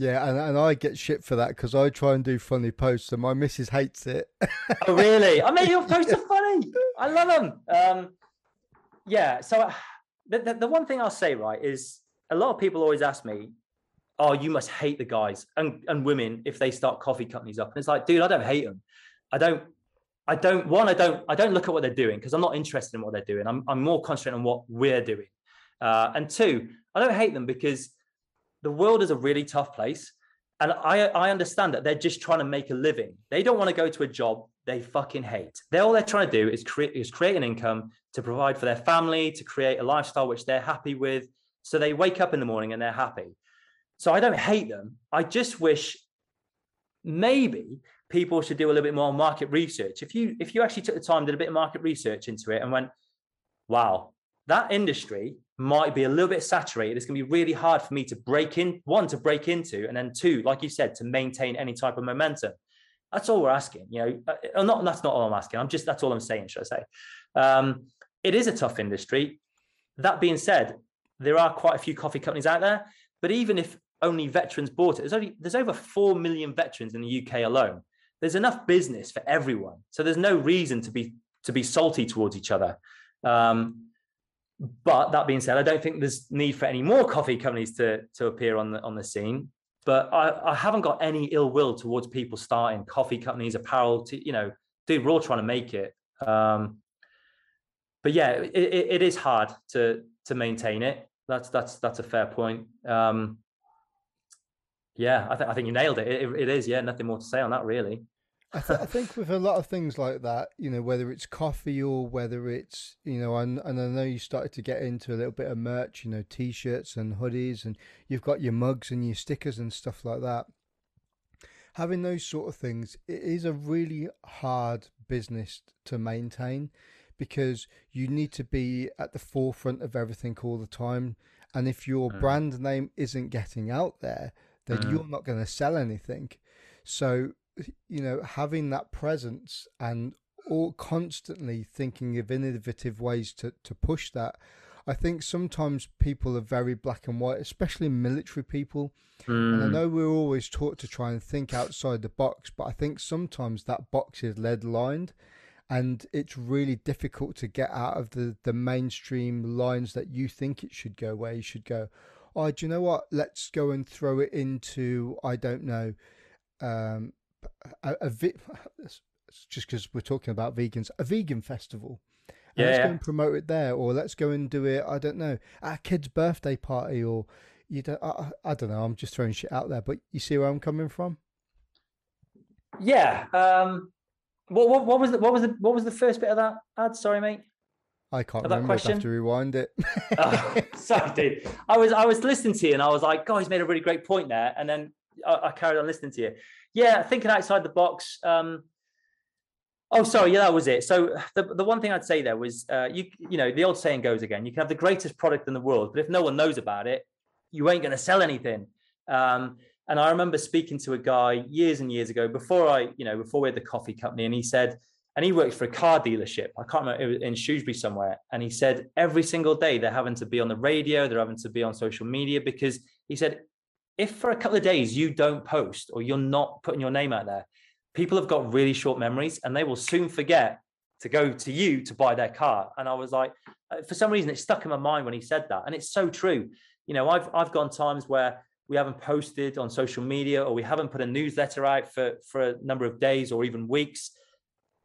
Yeah, and, and I get shit for that because I try and do funny posts and my missus hates it. oh, really? I mean, your posts are funny. I love them. Um, yeah. So uh, the, the, the one thing I'll say, right, is a lot of people always ask me, oh, you must hate the guys and, and women if they start coffee companies up. And it's like, dude, I don't hate them. I don't, I don't one, I don't I don't look at what they're doing because I'm not interested in what they're doing. I'm I'm more concentrated on what we're doing. Uh, and two, I don't hate them because the world is a really tough place. And I, I understand that they're just trying to make a living. They don't want to go to a job they fucking hate. They're all they're trying to do is create is create an income to provide for their family, to create a lifestyle which they're happy with. So they wake up in the morning and they're happy. So I don't hate them. I just wish maybe people should do a little bit more market research. If you if you actually took the time, did a bit of market research into it and went, wow, that industry might be a little bit saturated. It's going to be really hard for me to break in, one, to break into, and then two, like you said, to maintain any type of momentum. That's all we're asking. You know, uh, uh, not that's not all I'm asking. I'm just that's all I'm saying. Should I say? Um, it is a tough industry. That being said, there are quite a few coffee companies out there. But even if only veterans bought it, there's only there's over four million veterans in the UK alone. There's enough business for everyone, so there's no reason to be to be salty towards each other. Um, but that being said, I don't think there's need for any more coffee companies to to appear on the on the scene. But I, I haven't got any ill will towards people starting coffee companies, apparel. To, you know, dude, we're all trying to make it. Um, but yeah, it, it is hard to to maintain it. That's that's that's a fair point. Um, yeah, I think I think you nailed it. it. It is. Yeah, nothing more to say on that really. I, th- I, think with a lot of things like that, you know, whether it's coffee or whether it's, you know, and, and I know you started to get into a little bit of merch, you know, t-shirts and hoodies, and you've got your mugs and your stickers and stuff like that. Having those sort of things, it is a really hard business to maintain because you need to be at the forefront of everything all the time. And if your mm. brand name isn't getting out there, then mm. you're not going to sell anything. So you know, having that presence and all constantly thinking of innovative ways to, to push that. I think sometimes people are very black and white, especially military people. Mm. And I hmm. know we're always taught to try and think outside the box, but I think sometimes that box is lead lined and it's really difficult to get out of the, the mainstream lines that you think it should go, where you should go, oh, do you know what? Let's go and throw it into, I don't know, um, a, a vi- just because we're talking about vegans, a vegan festival. Yeah, let's go and promote it there, or let's go and do it. I don't know, at a kid's birthday party, or you don't. I, I don't know. I'm just throwing shit out there, but you see where I'm coming from. Yeah. Um. What, what, what was the what was the what was the first bit of that ad? Sorry, mate. I can't remember. Question? I have to rewind it. oh, sorry, dude. I was I was listening to you and I was like, "God, he's made a really great point there." And then I, I carried on listening to you yeah, thinking outside the box. Um, oh, sorry, yeah, that was it. So the, the one thing I'd say there was, uh, you you know, the old saying goes again: you can have the greatest product in the world, but if no one knows about it, you ain't going to sell anything. Um, and I remember speaking to a guy years and years ago before I, you know, before we had the coffee company, and he said, and he worked for a car dealership. I can't remember in Shrewsbury somewhere. And he said every single day they're having to be on the radio, they're having to be on social media because he said if for a couple of days you don't post or you're not putting your name out there, people have got really short memories and they will soon forget to go to you to buy their car. And I was like, uh, for some reason, it stuck in my mind when he said that. And it's so true. You know, I've I've gone times where we haven't posted on social media or we haven't put a newsletter out for, for a number of days or even weeks.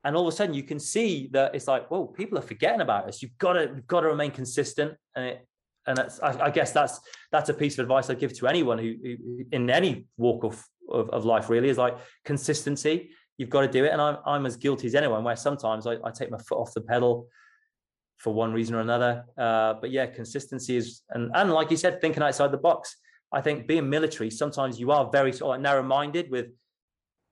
And all of a sudden you can see that it's like, whoa, people are forgetting about us. You've got to, you've got to remain consistent. And it, and that's I, I, guess that's that's a piece of advice I'd give to anyone who, who in any walk of, of, of life really is like consistency. You've got to do it, and I'm I'm as guilty as anyone. Where sometimes I, I take my foot off the pedal for one reason or another. Uh, but yeah, consistency is and and like you said, thinking outside the box. I think being military sometimes you are very sort of narrow minded with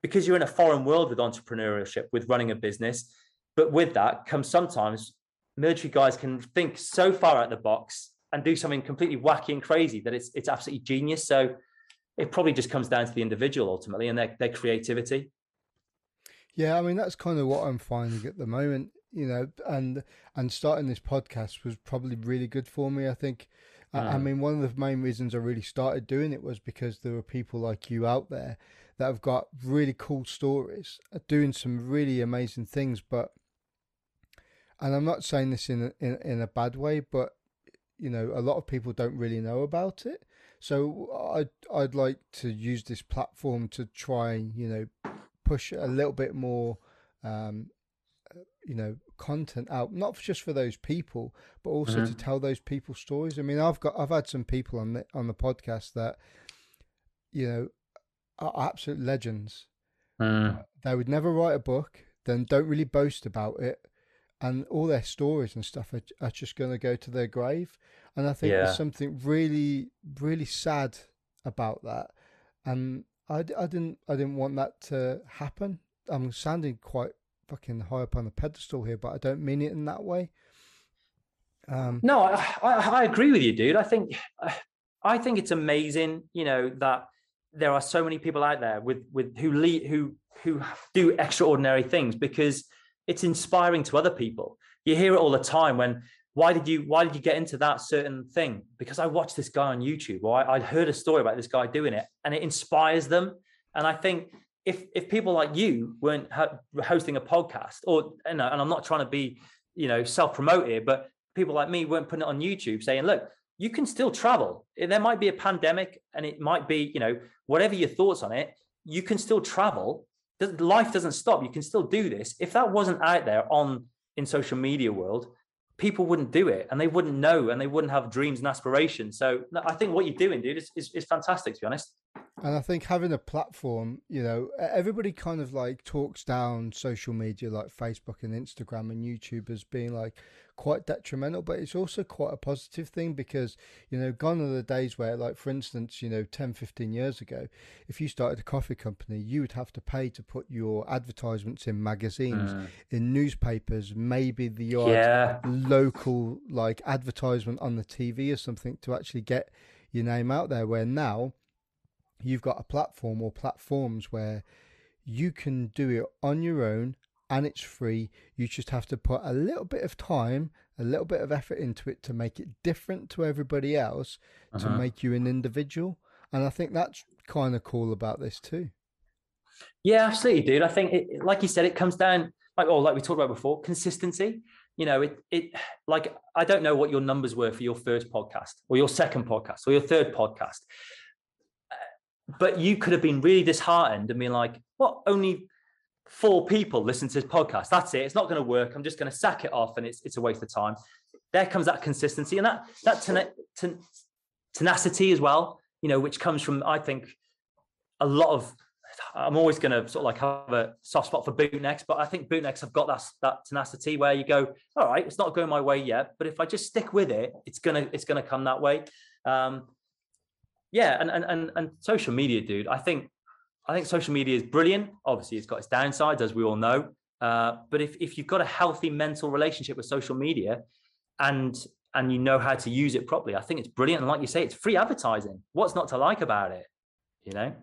because you're in a foreign world with entrepreneurship, with running a business. But with that comes sometimes military guys can think so far out the box and do something completely wacky and crazy that it's it's absolutely genius. So it probably just comes down to the individual ultimately and their, their creativity. Yeah, I mean that's kind of what I'm finding at the moment, you know, and and starting this podcast was probably really good for me. I think. Mm. I mean, one of the main reasons I really started doing it was because there were people like you out there that have got really cool stories, doing some really amazing things. But, and I'm not saying this in a, in, in a bad way, but you know a lot of people don't really know about it. So I'd I'd like to use this platform to try and, you know push a little bit more um, you know content out not just for those people but also mm-hmm. to tell those people stories i mean i've got i've had some people on the on the podcast that you know are absolute legends mm. they would never write a book then don't really boast about it and all their stories and stuff are, are just going to go to their grave and i think yeah. there's something really really sad about that and I, I didn't I didn't want that to happen. I'm sounding quite fucking high up on the pedestal here, but I don't mean it in that way. Um, no, I, I, I agree with you, dude. I think I think it's amazing, you know, that there are so many people out there with with who lead who who do extraordinary things because it's inspiring to other people. You hear it all the time when why did you why did you get into that certain thing? Because i watched this guy on youtube or I, I heard a story about this guy doing it and it inspires them. And i think if if people like you weren't hosting a podcast or know and i'm not trying to be you know self-promote here but people like me weren't putting it on youtube saying look you can still travel. There might be a pandemic and it might be you know whatever your thoughts on it you can still travel life doesn't stop you can still do this if that wasn't out there on in social media world people wouldn't do it and they wouldn't know and they wouldn't have dreams and aspirations. So I think what you're doing, dude, is, is, is fantastic, to be honest. And I think having a platform, you know, everybody kind of like talks down social media like Facebook and Instagram and YouTube as being like quite detrimental, but it's also quite a positive thing because, you know, gone are the days where, like, for instance, you know, 10, 15 years ago, if you started a coffee company, you would have to pay to put your advertisements in magazines, mm. in newspapers, maybe the odd yeah. local, like, advertisement on the TV or something to actually get your name out there. Where now, you've got a platform or platforms where you can do it on your own and it's free. You just have to put a little bit of time, a little bit of effort into it to make it different to everybody else, uh-huh. to make you an individual. And I think that's kind of cool about this too. Yeah, absolutely, dude. I think, it, like you said, it comes down like, oh, like we talked about before, consistency. You know, it, it, like, I don't know what your numbers were for your first podcast or your second podcast or your third podcast but you could have been really disheartened and been like, what, only four people listen to this podcast? That's it. It's not going to work. I'm just going to sack it off and it's, it's a waste of time. There comes that consistency and that, that ten- ten- tenacity as well, you know, which comes from, I think, a lot of, I'm always going to sort of like have a soft spot for bootnecks, but I think bootnecks have got that, that tenacity where you go, all right, it's not going my way yet, but if I just stick with it, it's to, it's to come that way. Um, yeah, and, and and and social media, dude. I think I think social media is brilliant. Obviously, it's got its downsides, as we all know. Uh, but if if you've got a healthy mental relationship with social media, and and you know how to use it properly, I think it's brilliant. And like you say, it's free advertising. What's not to like about it? You know.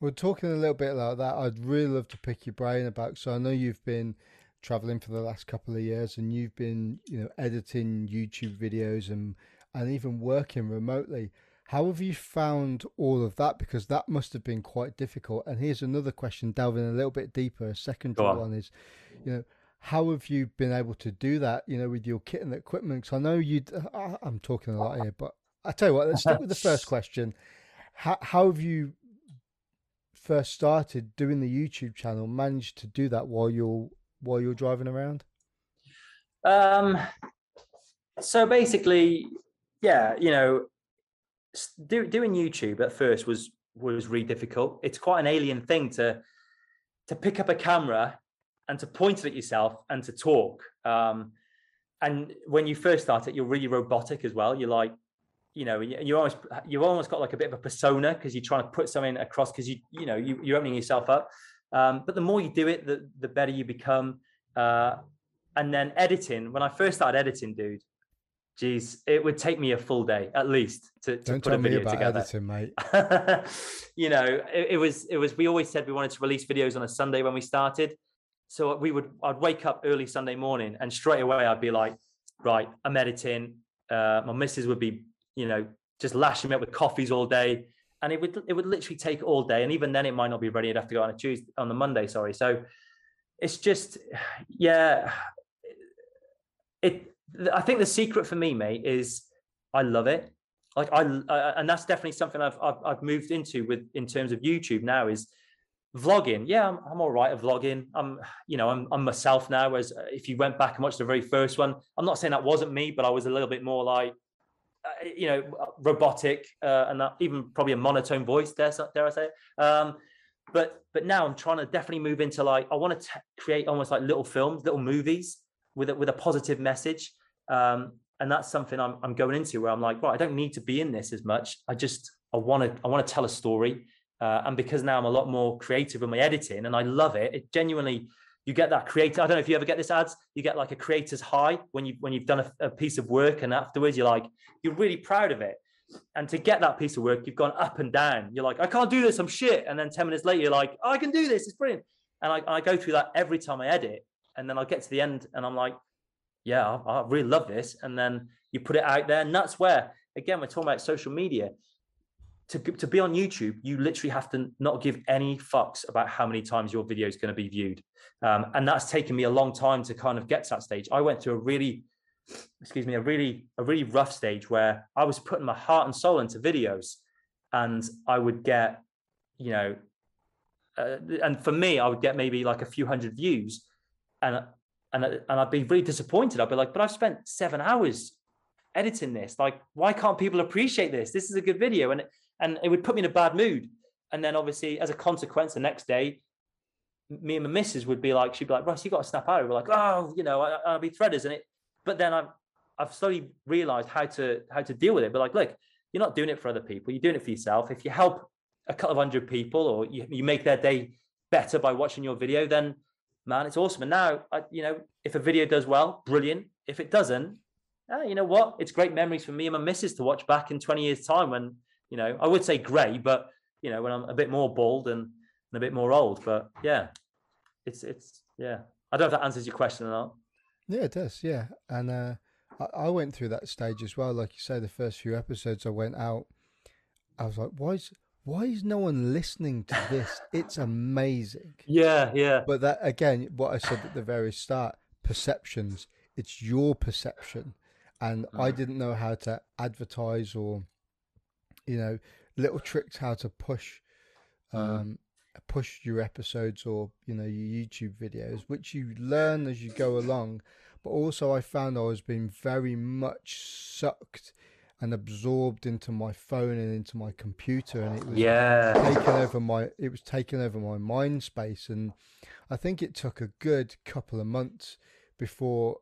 We're talking a little bit about that. I'd really love to pick your brain about. So I know you've been traveling for the last couple of years, and you've been, you know, editing YouTube videos and and even working remotely. How have you found all of that? Because that must have been quite difficult. And here's another question, delving a little bit deeper. A second on. one is, you know, how have you been able to do that? You know, with your kit and equipment. Because I know you. I'm talking a lot here, but I tell you what. Let's stick with the first question. How how have you first started doing the YouTube channel? Managed to do that while you're while you're driving around? Um. So basically, yeah, you know, do, doing YouTube at first was was really difficult. It's quite an alien thing to to pick up a camera and to point it at yourself and to talk. Um, and when you first start it, you're really robotic as well. You're like, you know, you almost you've almost got like a bit of a persona because you're trying to put something across because you you know you, you're opening yourself up. Um, but the more you do it, the the better you become. Uh, and then editing. When I first started editing, dude, Geez, it would take me a full day at least to, to Don't put a video together. Editing, mate. you know, it, it, was it was. We always said we wanted to release videos on a Sunday when we started, so we would. I'd wake up early Sunday morning, and straight away I'd be like, right, I'm editing. Uh, my missus would be, you know, just lashing me up with coffees all day, and it would it would literally take all day, and even then it might not be ready. I'd have to go on a Tuesday on the Monday. Sorry, so it's just, yeah, it I think the secret for me, mate, is I love it. Like I, and that's definitely something I've, I've, I've moved into with in terms of YouTube now. Is vlogging, yeah, I'm, I'm all right at vlogging. I'm, you know, I'm, I'm myself now. As uh, if you went back and watched the very first one, I'm not saying that wasn't me, but I was a little bit more like, uh, you know, robotic uh, and that, even probably a monotone voice. Dare, dare I say? It? Um, but but now I'm trying to definitely move into like I want to create almost like little films, little movies with a, with a positive message. Um, and that's something I'm, I'm going into where I'm like, right, I don't need to be in this as much. I just I want to I want to tell a story. Uh, and because now I'm a lot more creative in my editing and I love it, it genuinely you get that creative. I don't know if you ever get this ads. You get like a creator's high when you when you've done a, a piece of work and afterwards you're like you're really proud of it. And to get that piece of work, you've gone up and down. You're like, I can't do this. I'm shit. And then ten minutes later, you're like, oh, I can do this. It's brilliant. And I, I go through that every time I edit. And then I get to the end and I'm like, yeah, I, I really love this. And then you put it out there, and that's where again we're talking about social media to, to be on YouTube, you literally have to not give any fucks about how many times your video is going to be viewed. Um, and that's taken me a long time to kind of get to that stage. I went through a really, excuse me, a really, a really rough stage where I was putting my heart and soul into videos and I would get, you know, uh, and for me, I would get maybe like a few hundred views and, and, and I'd be really disappointed. I'd be like, but I've spent seven hours editing this. Like, why can't people appreciate this? This is a good video. And and it would put me in a bad mood. And then obviously, as a consequence, the next day, me and my missus would be like, she'd be like, Rus, you got to snap out. We're like, oh, you know, I, will be threaders, and it. But then I've I've slowly realised how to how to deal with it. But like, look, you're not doing it for other people. You're doing it for yourself. If you help a couple of hundred people, or you, you make their day better by watching your video, then man, it's awesome. And now, I, you know, if a video does well, brilliant. If it doesn't, ah, you know what? It's great memories for me and my missus to watch back in 20 years' time when you know, I would say grey, but you know, when I'm a bit more bald and, and a bit more old. But yeah, it's it's yeah. I don't know if that answers your question or not. Yeah, it does. Yeah, and uh, I, I went through that stage as well. Like you say, the first few episodes I went out, I was like, why is why is no one listening to this? It's amazing. Yeah, yeah. But that again, what I said at the very start, perceptions. It's your perception, and mm. I didn't know how to advertise or you know little tricks how to push mm. um, push your episodes or you know your YouTube videos, which you learn as you go along. But also, I found I was being very much sucked and absorbed into my phone and into my computer, and it was yeah taking over my it was taking over my mind space, and I think it took a good couple of months before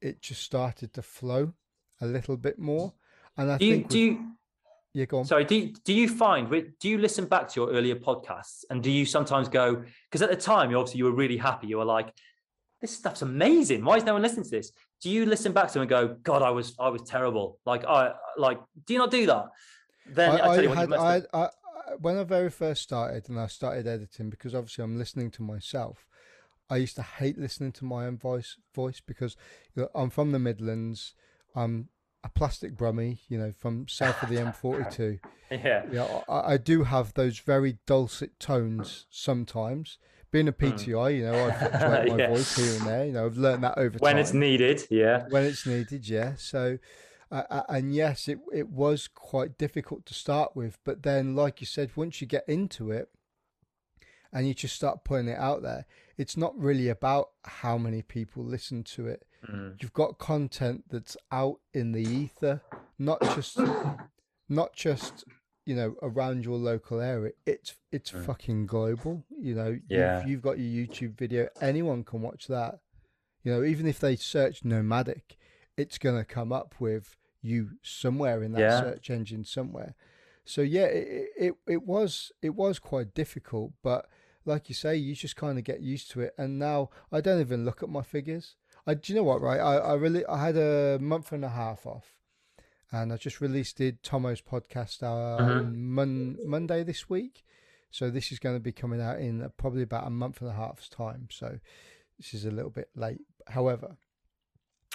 it just started to flow a little bit more. And I do you, think do you yeah, go on. Sorry, do, do you find, do you listen back to your earlier podcasts and do you sometimes go, because at the time, you obviously you were really happy. You were like, this stuff's amazing. Why is no one listening to this? Do you listen back to them and go, God, I was, I was terrible. Like, I, like, do you not do that? Then I, I, I had, I, I, when I very first started and I started editing, because obviously I'm listening to myself, I used to hate listening to my own voice, voice because you know, I'm from the Midlands. I'm a plastic Brummie, you know, from south of the M42. yeah. Yeah, I, I, do have those very dulcet tones sometimes. Being a PTI, mm. you know, I fluctuate my yeah. voice here and there. You know, I've learned that over when time. When it's needed, yeah. When it's needed, yeah. So, uh, and yes, it it was quite difficult to start with, but then, like you said, once you get into it, and you just start putting it out there, it's not really about how many people listen to it Mm. You've got content that's out in the ether, not just not just you know around your local area. It's it's mm. fucking global. You know, yeah. You've, you've got your YouTube video. Anyone can watch that. You know, even if they search nomadic, it's gonna come up with you somewhere in that yeah. search engine somewhere. So yeah, it, it it was it was quite difficult, but like you say, you just kind of get used to it. And now I don't even look at my figures. I, do you know what? Right, I, I really I had a month and a half off, and I just released it Tomo's podcast uh, mm-hmm. mon- Monday this week. So this is going to be coming out in probably about a month and a half's time. So this is a little bit late. However,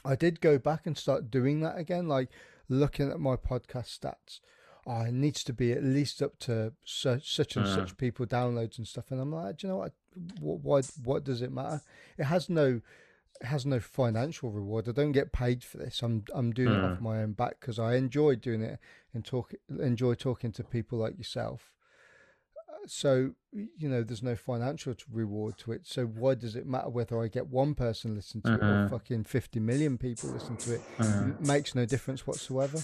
I did go back and start doing that again, like looking at my podcast stats. Oh, it needs to be at least up to such, such and mm. such people downloads and stuff. And I'm like, do you know what? What, what? What does it matter? It has no has no financial reward. I don't get paid for this. I'm I'm doing mm. it off hmm. my own back because I enjoy doing it and talk enjoy talking to people like yourself. so you know, there's no financial reward to it. So why does it matter whether I get one person listen to mm-hmm. it or mm-hmm. fucking 50 million people listen to it? Mm-hmm. It makes no difference whatsoever.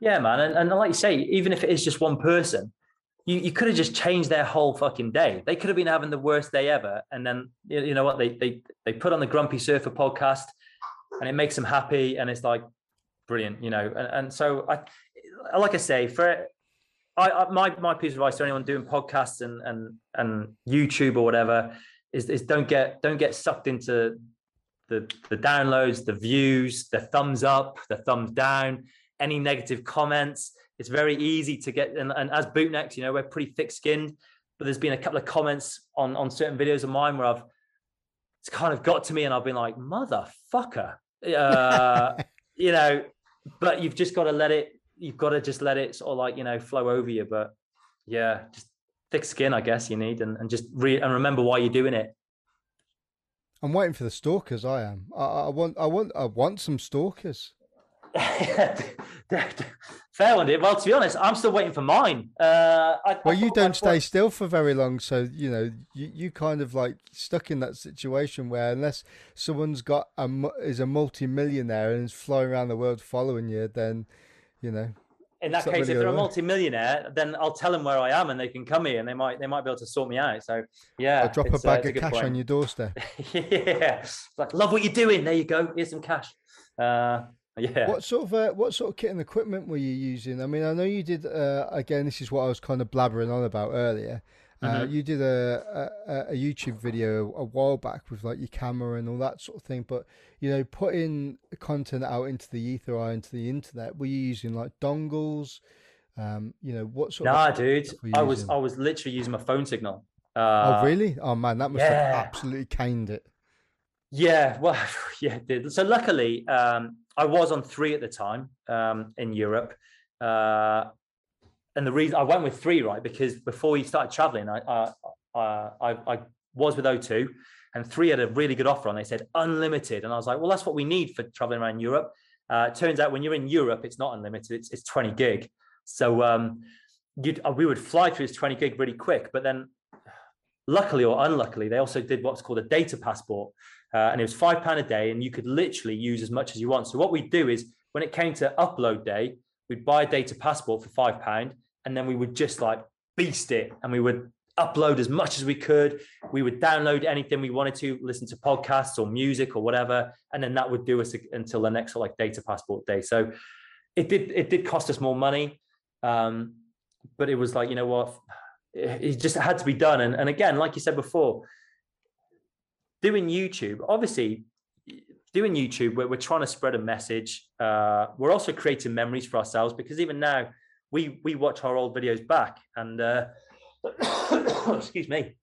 Yeah, man, and, and like you say, even if it is just one person, you, you could have just changed their whole fucking day. They could have been having the worst day ever, and then you know what they they they put on the Grumpy Surfer podcast, and it makes them happy, and it's like brilliant, you know. And, and so I, like I say, for I, I, my my piece of advice to anyone doing podcasts and and and YouTube or whatever is is don't get don't get sucked into the the downloads, the views, the thumbs up, the thumbs down, any negative comments it's very easy to get and, and as bootnecks, you know, we're pretty thick skinned. But there's been a couple of comments on on certain videos of mine where I've it's kind of got to me and I've been like, motherfucker. Uh, you know, but you've just got to let it, you've got to just let it sort of like, you know, flow over you. But yeah, just thick skin, I guess you need, and, and just re- and remember why you're doing it. I'm waiting for the stalkers. I am. I, I want. I want. I want some stalkers. Fair one, dude. Well, to be honest, I'm still waiting for mine. Uh, I, well, I you don't stay still for very long, so you know you, you kind of like stuck in that situation where unless someone's got a is a multi-millionaire and is flying around the world following you, then you know. In that case, really if they're a multi-millionaire, then I'll tell them where I am, and they can come here, and they might they might be able to sort me out. So yeah, I'll drop a bag uh, of cash point. on your doorstep. yeah, like love what you're doing. There you go. Here's some cash. Uh, yeah. What sort of uh, what sort of kit and equipment were you using? I mean, I know you did. Uh, again, this is what I was kind of blabbering on about earlier. Uh, mm-hmm. You did a, a, a YouTube video a while back with like your camera and all that sort of thing. But you know, putting content out into the ether or into the internet, were you using like dongles? Um, you know, what sort? Of Nah, dude, I was I was literally using my phone signal. Uh, oh, really? Oh man, that must yeah. have absolutely caned it. Yeah, well, yeah, did. So luckily, um, I was on three at the time um, in Europe, uh, and the reason I went with three, right, because before we started traveling, I I, I, I was with O2, and three had a really good offer on. They said unlimited, and I was like, well, that's what we need for traveling around Europe. Uh, it turns out when you're in Europe, it's not unlimited; it's, it's 20 gig. So um, uh, we would fly through this 20 gig really quick, but then luckily or unluckily, they also did what's called a data passport uh, and it was five pound a day, and you could literally use as much as you want. So what we do is when it came to upload day, we'd buy a data passport for five pound, and then we would just like beast it, and we would upload as much as we could. We would download anything we wanted to, listen to podcasts or music or whatever, and then that would do us until the next like data passport day. So it did it did cost us more money, um, but it was like you know what, it just had to be done. And and again, like you said before, doing YouTube, obviously, doing YouTube, we're, we're trying to spread a message. Uh, we're also creating memories for ourselves because even now, we we watch our old videos back and uh, excuse me,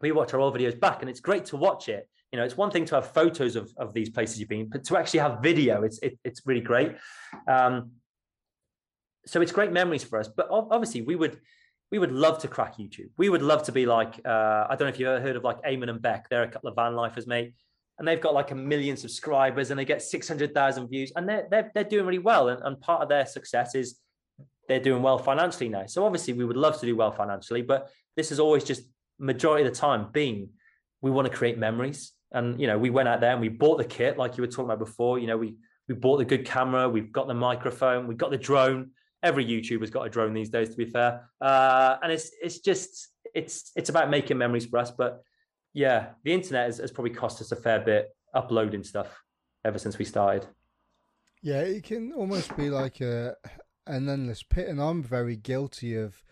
we watch our old videos back, and it's great to watch it. You know, it's one thing to have photos of, of these places you've been, but to actually have video, it's it, it's really great. Um, so it's great memories for us. But obviously, we would we would love to crack YouTube. We would love to be like, uh, I don't know if you've ever heard of like Eamon and Bec. They're a couple of van lifers, mate. And they've got like a million subscribers and they get 600,000 views and they're, they're, they're doing really well. And, and part of their success is they're doing well financially now. So obviously we would love to do well financially, but this is always just majority of the time being we want to create memories. And, you know, we went out there and we bought the kit like you were talking about before. You know, we, we bought the good camera, we've got the microphone, we've got the drone every YouTuber's got a drone these days, to be fair. Uh, and it's it's just it's it's about making memories for us. But yeah, the internet has, has probably cost us a fair bit uploading stuff ever since we started. Yeah, it can almost be like a an endless pit, and I'm very guilty of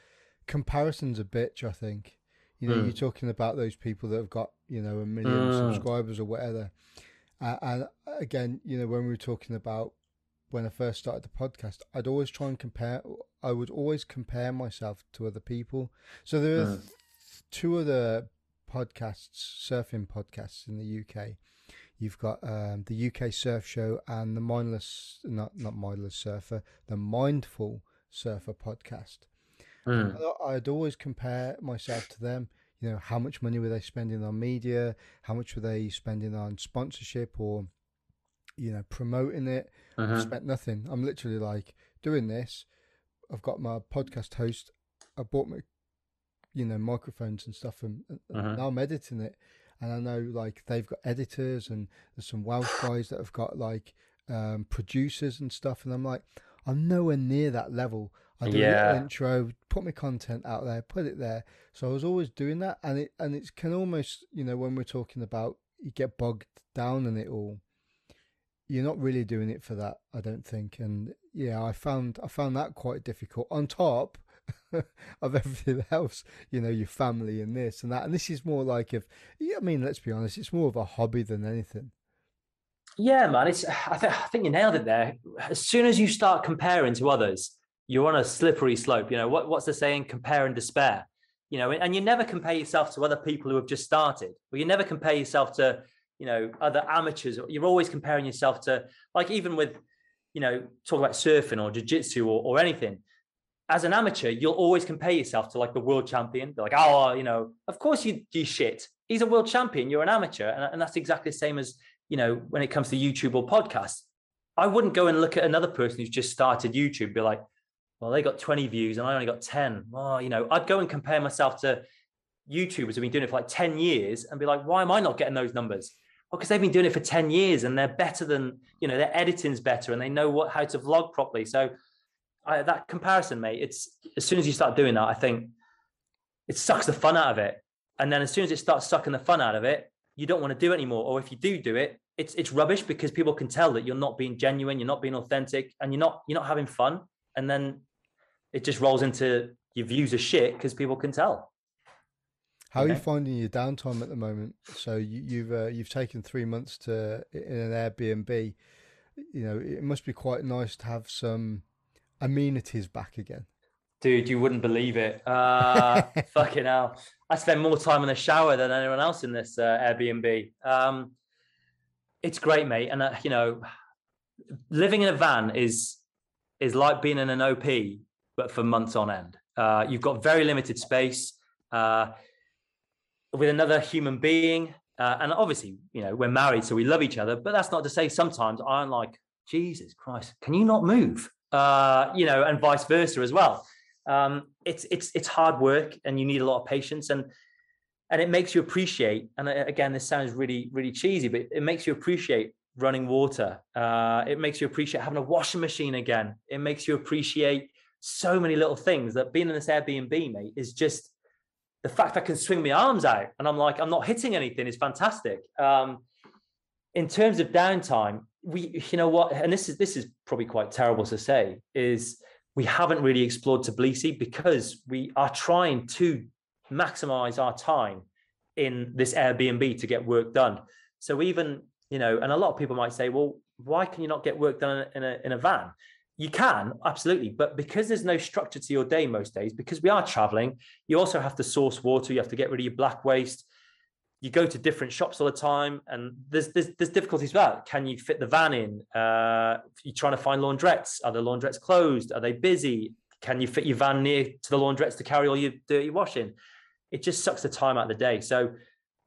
comparisons a bitch. I think you know mm. you're talking about those people that have got you know a million mm. subscribers or whatever. Uh, and again, you know, when we were talking about when I first started the podcast, I'd always try and compare. I would always compare myself to other people. So there are mm. two other podcasts, surfing podcasts in the UK. You've got um, the UK Surf Show and the Mindless, not not Mindless Surfer, the Mindful Surfer podcast. Mm. I'd always compare myself to them. You know, how much money were they spending on media? How much were they spending on sponsorship or, you know, promoting it? Uh-huh. spent nothing. I'm literally like doing this. I've got my podcast host. I bought my you know microphones and stuff, and, and Mhm. now I'm editing it, and I know like they've got editors and there's some Welsh guys that have got like um, producers and stuff, and I'm like, I'm nowhere near that level. I do Yeah. little intro, put my content out there, put it there. So I was always doing that, and it and it can almost you know when we're talking about you get bogged down in it all. You're not really doing it for that, I don't think. And yeah, I found I found that quite difficult. On top of everything else, you know, your family and this and that. And this is more like if I mean, let's be honest, it's more of a hobby than anything. Yeah, man. It's I, th- I think you nailed it there. As soon as you start comparing to others, you're on a slippery slope. You know what? What's the saying? Compare and despair. You know, and you never compare yourself to other people who have just started, or you never compare yourself to you know other amateurs. You're always comparing yourself to like even with you know talk about surfing or jiu-jitsu or, or anything. As an amateur, you'll always compare yourself to like the world champion. They're like, oh, you know, of course you you shit. He's a world champion. You're an amateur, and, and that's exactly the same as you know, when it comes to YouTube or podcasts, I wouldn't go and look at another person who's just started YouTube, be like, well, they got 20 views and I only got 10. Well, you know, I'd go and compare myself to YouTubers who've been doing it for like 10 years and be like, why am I not getting those numbers? Because they've been doing it for 10 years and they're better than, you know, their editing's better and they know what how to vlog properly. So I, that comparison, mate, it's as soon as you start doing that, I think it sucks the fun out of it. And then as soon as it starts sucking the fun out of it, you don't want to do it anymore. Or if you do do it, it's it's rubbish because people can tell that you're not being genuine, you're not being authentic, and you're not you're not having fun. And then it just rolls into your views are shit because people can tell. How are you finding your downtime at the moment? So you, you've uh, you've taken three months to in an Airbnb. You know, it must be quite nice to have some amenities back again. Dude, you wouldn't believe it. Uh, fucking hell. I spend more time in the shower than anyone else in this uh, Airbnb. Um, it's great, mate. And, uh, you know, living in a van is is like being in an OP, but for months on end. Uh, you've got very limited space uh, with another human being. Uh, and obviously, you know, we're married, so we love each other. But that's not to say sometimes I'm like, Jesus Christ, can you not move? Uh, you know, and vice versa as well um, it's it's it's hard work and you need a lot of patience and and it makes you appreciate and uh, again this sounds really really cheesy but it makes you appreciate running water uh, it makes you appreciate having a washing machine again it makes you appreciate so many little things that being in this airbnb mate is just the fact i can swing my arms out and i'm like i'm not hitting anything is fantastic um, in terms of downtime we you know what and this is this is probably quite terrible to say is we haven't really explored Tbilisi because we are trying to maximize our time in this Airbnb to get work done. So even, you know, and a lot of people might say, well, why can you not get work done in a, in a van? You can, absolutely. But because there's no structure to your day most days, because we are traveling, you also have to source water, you have to get rid of your black waste. You go to different shops all the time, and there's there's, there's difficulties with that. Can you fit the van in? Uh, you're trying to find laundrettes. Are the laundrettes closed? Are they busy? Can you fit your van near to the laundrettes to carry all your dirty washing? It just sucks the time out of the day. So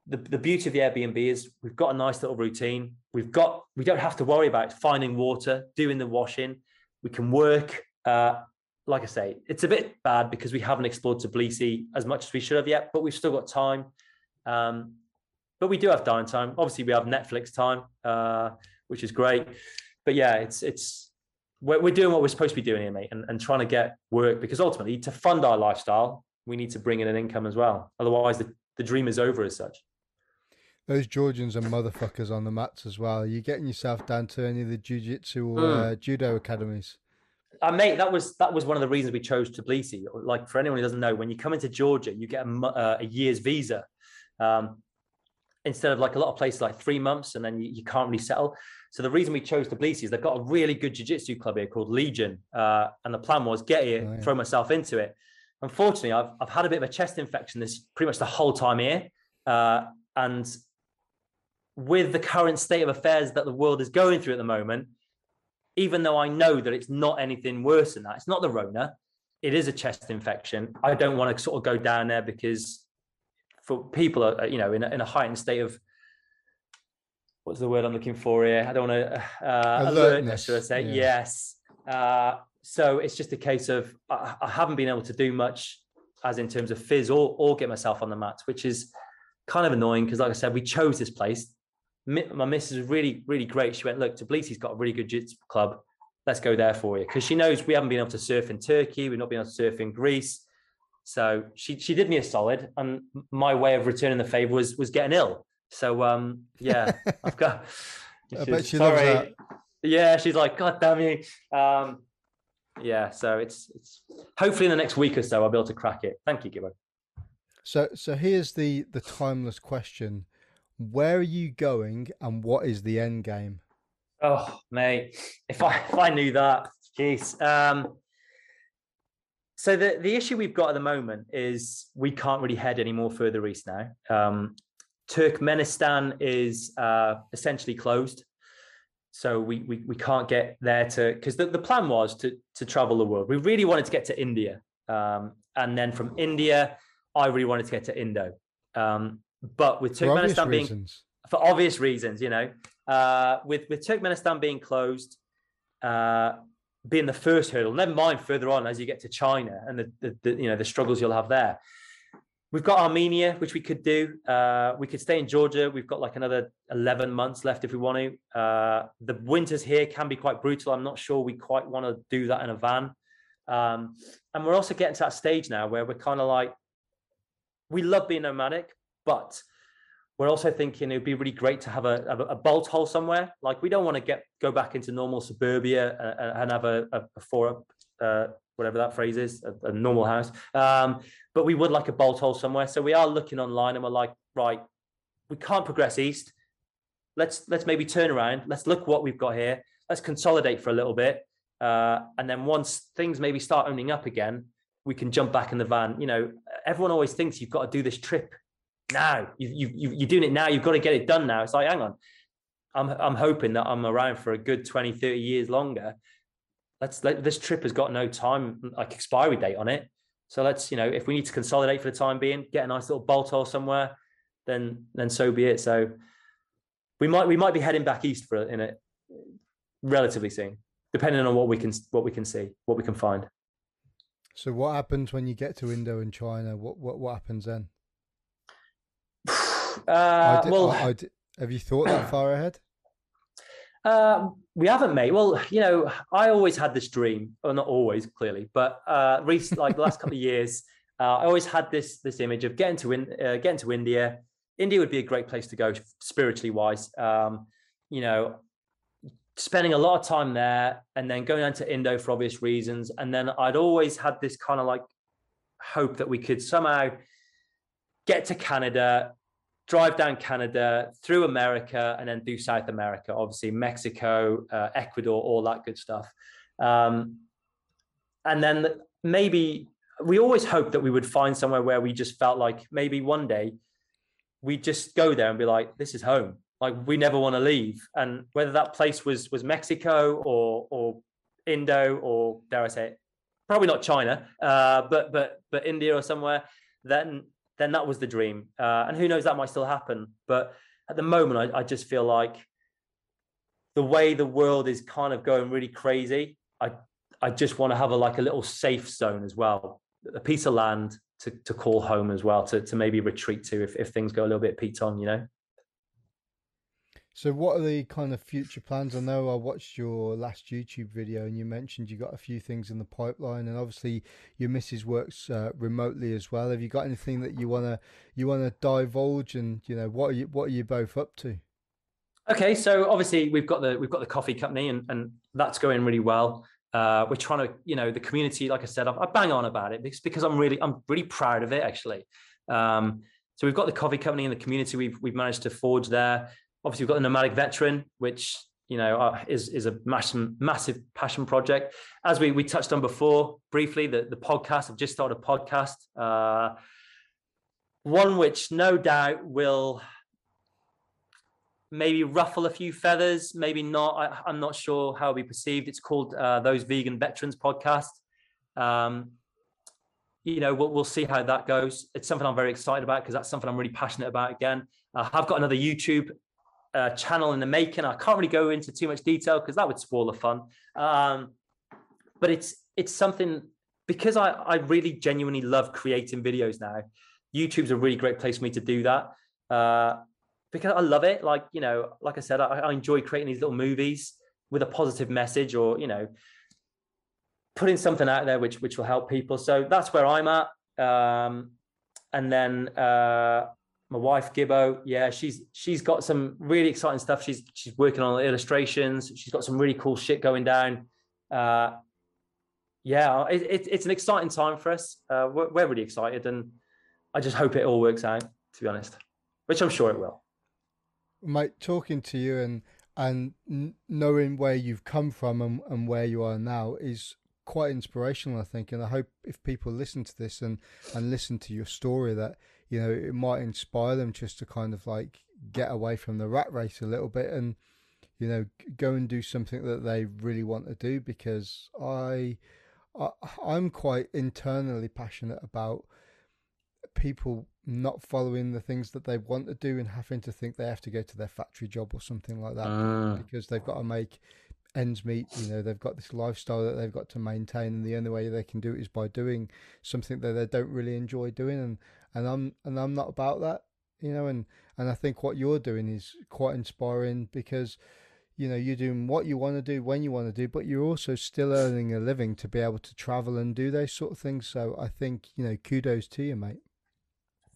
the, the beauty of the Airbnb is we've got a nice little routine. We've got we don't have to worry about finding water, doing the washing. We can work. Uh, like I say, it's a bit bad because we haven't explored Tbilisi as much as we should have yet, but we've still got time. Um, but we do have downtime. Obviously, we have Netflix time, uh, which is great. But yeah, it's it's we're, we're doing what we're supposed to be doing here, mate, and, and trying to get work because ultimately, to fund our lifestyle, we need to bring in an income as well. Otherwise, the, the dream is over as such. Those Georgians are motherfuckers on the mats as well. Are you getting yourself down to any of the jiu-jitsu or Mm. uh, judo academies? Uh, mate, that was that was one of the reasons we chose Tbilisi. Like for anyone who doesn't know, when you come into Georgia, you get a, uh, a year's visa um, instead of like a lot of places like three months, and then you, you can't really settle. So the reason we chose Tbilisi is they've got a really good jiu-jitsu club here called Legion, uh, and the plan was get here, Oh, yeah. throw myself into it. Unfortunately, I've I've had a bit of a chest infection this pretty much the whole time here, uh, and with the current state of affairs that the world is going through at the moment, even though I know that it's not anything worse than that, it's not the Rona, it is a chest infection. I don't want to sort of go down there because for people, are, you know, in a, in a heightened state of what's the word I'm looking for here? I don't want to uh, alertness, Alertness, should I say? yeah. Yes. Uh, so it's just a case of I, I haven't been able to do much as in terms of fizz or or get myself on the mats, which is kind of annoying because, like I said, we chose this place. My missus is really, really great. She went, look, Tbilisi's got a really good jiu-jitsu club. Let's go there for you because she knows we haven't been able to surf in Turkey. We've not been able to surf in Greece. So she she did me a solid, and my way of returning the favor was was getting ill. So um, yeah, I've got. I bet she sorry. loves that. Yeah, she's like, God damn you. Um, yeah, so it's it's hopefully in the next week or so I'll be able to crack it. Thank you, Gibbo. So so here's the the timeless question: Where are you going, and what is the end game? Oh, mate, if I if I knew that, jeez. Um, so the the issue we've got at the moment is we can't really head any more further east now. Um, Turkmenistan is uh, essentially closed. So we, we, we can't get there to, because the, the plan was to, to travel the world. We really wanted to get to India. Um, and then from India, I really wanted to get to Indo. Um, but with Turkmenistan being, reasons. for obvious reasons, you know, uh, with, with Turkmenistan being closed, uh, being the first hurdle, never mind further on as you get to China and the, the, the you know, the struggles you'll have there. We've got Armenia, which we could do. Uh, we could stay in Georgia. We've got like another 11 months left if we want to. Uh, the winters here can be quite brutal. I'm not sure we quite want to do that in a van. Um, and we're also getting to that stage now where we're kind of like, we love being nomadic, but we're also thinking it would be really great to have a, a, bolt hole somewhere. Like we don't want to get go back into normal suburbia and, and have a, a, a uh, whatever that phrase is, a, a normal house. Um, but we would like a bolt hole somewhere. So we are looking online and we're like, right, we can't progress east. Let's let's maybe turn around. Let's look what we've got here. Let's consolidate for a little bit. Uh, and then once things maybe start opening up again, we can jump back in the van. You know, everyone always thinks you've got to do this trip now. You, you, you're doing it now. You've got to get it done now. It's like, hang on. I'm, I'm hoping that I'm around for a good 20, 30 years longer let's let this trip has got no time like expiry date on it. So let's, you know, if we need to consolidate for the time being, get a nice little bolt hole somewhere, then then so be it. So we might we might be heading back east for in it relatively soon, depending on what we can what we can see, what we can find. So what happens when you get to Indo and China? What what what happens then? Uh, well, I, I, have you thought that far ahead? Uh, we haven't, mate. Well, you know, I always had this dream, or not always, clearly, but uh, recent, like the last couple of years, uh, I always had this this image of getting to in, uh, getting to India. India would be a great place to go spiritually wise. Um, you know, spending a lot of time there, and then going down to Indo for obvious reasons. And then I'd always had this kind of like hope that we could somehow get to Canada, drive down Canada, through America, and then do South America, obviously Mexico, uh, Ecuador, all that good stuff. Um, and then maybe we always hoped that we would find somewhere where we just felt like maybe one day we'd just go there and be like, this is home. Like we never want to leave. And whether that place was was Mexico or or Indo or dare I say it, probably not China, uh, but but but India or somewhere, then then that was the dream. Uh, and who knows, that might still happen. But at the moment, I, I, just feel like the way the world is kind of going really crazy. I I just want to have a like a little safe zone as well, a piece of land to to call home as well, to to maybe retreat to if if things go a little bit peat on, you know. So, what are the kind of future plans? I know I watched your last YouTube video, and you mentioned you got a few things in the pipeline, and obviously your missus works uh, remotely as well. Have you got anything that you wanna you wanna divulge, and you know what are you what are you both up to? Okay, so obviously we've got the we've got the coffee company, and and that's going really well. Uh, we're trying to, you know, the community. Like I said, I, I bang on about it because, because I'm really I'm really proud of it actually. Um, so we've got the coffee company and the community. We've we've managed to forge there obviously we've got the nomadic veteran, which you know is is a massive massive passion project. As we we touched on before briefly, the the podcast. I've just started a podcast, uh, one which no doubt will maybe ruffle a few feathers, maybe not. I, am not sure how it'll be perceived. It's called uh, those vegan veterans podcast. Um, you know, we'll, we'll see how that goes. It's something I'm very excited about because that's something I'm really passionate about. Again, uh, I've got another YouTube uh, channel in the making. I can't really go into too much detail because that would spoil the fun. Um, but it's it's something because I, I really genuinely love creating videos now, YouTube's a really great place for me to do that. Uh, because I love it. Like, you know, like I said, I, I enjoy creating these little movies with a positive message or, you know, putting something out there which which will help people. So that's where I'm at. Um, and then uh, my wife Gibbo, yeah, she's she's got some really exciting stuff. She's she's working on illustrations. She's got some really cool shit going down. Uh, yeah, it, it, it's an exciting time for us. Uh, we're, we're really excited, and I just hope it all works out. To be honest, which I'm sure it will. Mate, talking to you and and knowing where you've come from and, and where you are now is quite inspirational, I think. And I hope if people listen to this and and listen to your story, that you know it might inspire them just to kind of like get away from the rat race a little bit and you know go and do something that they really want to do. Because I, I I'm quite internally passionate about people not following the things that they want to do and having to think they have to go to their factory job or something like that uh. because they've got to make ends meet. You know, they've got this lifestyle that they've got to maintain, and the only way they can do it is by doing something that they don't really enjoy doing. And and I'm and I'm not about that. You know, and and I think what you're doing is quite inspiring because you know you're doing what you want to do when you want to do but you're also still earning a living to be able to travel and do those sort of things. So i think you know kudos to you mate.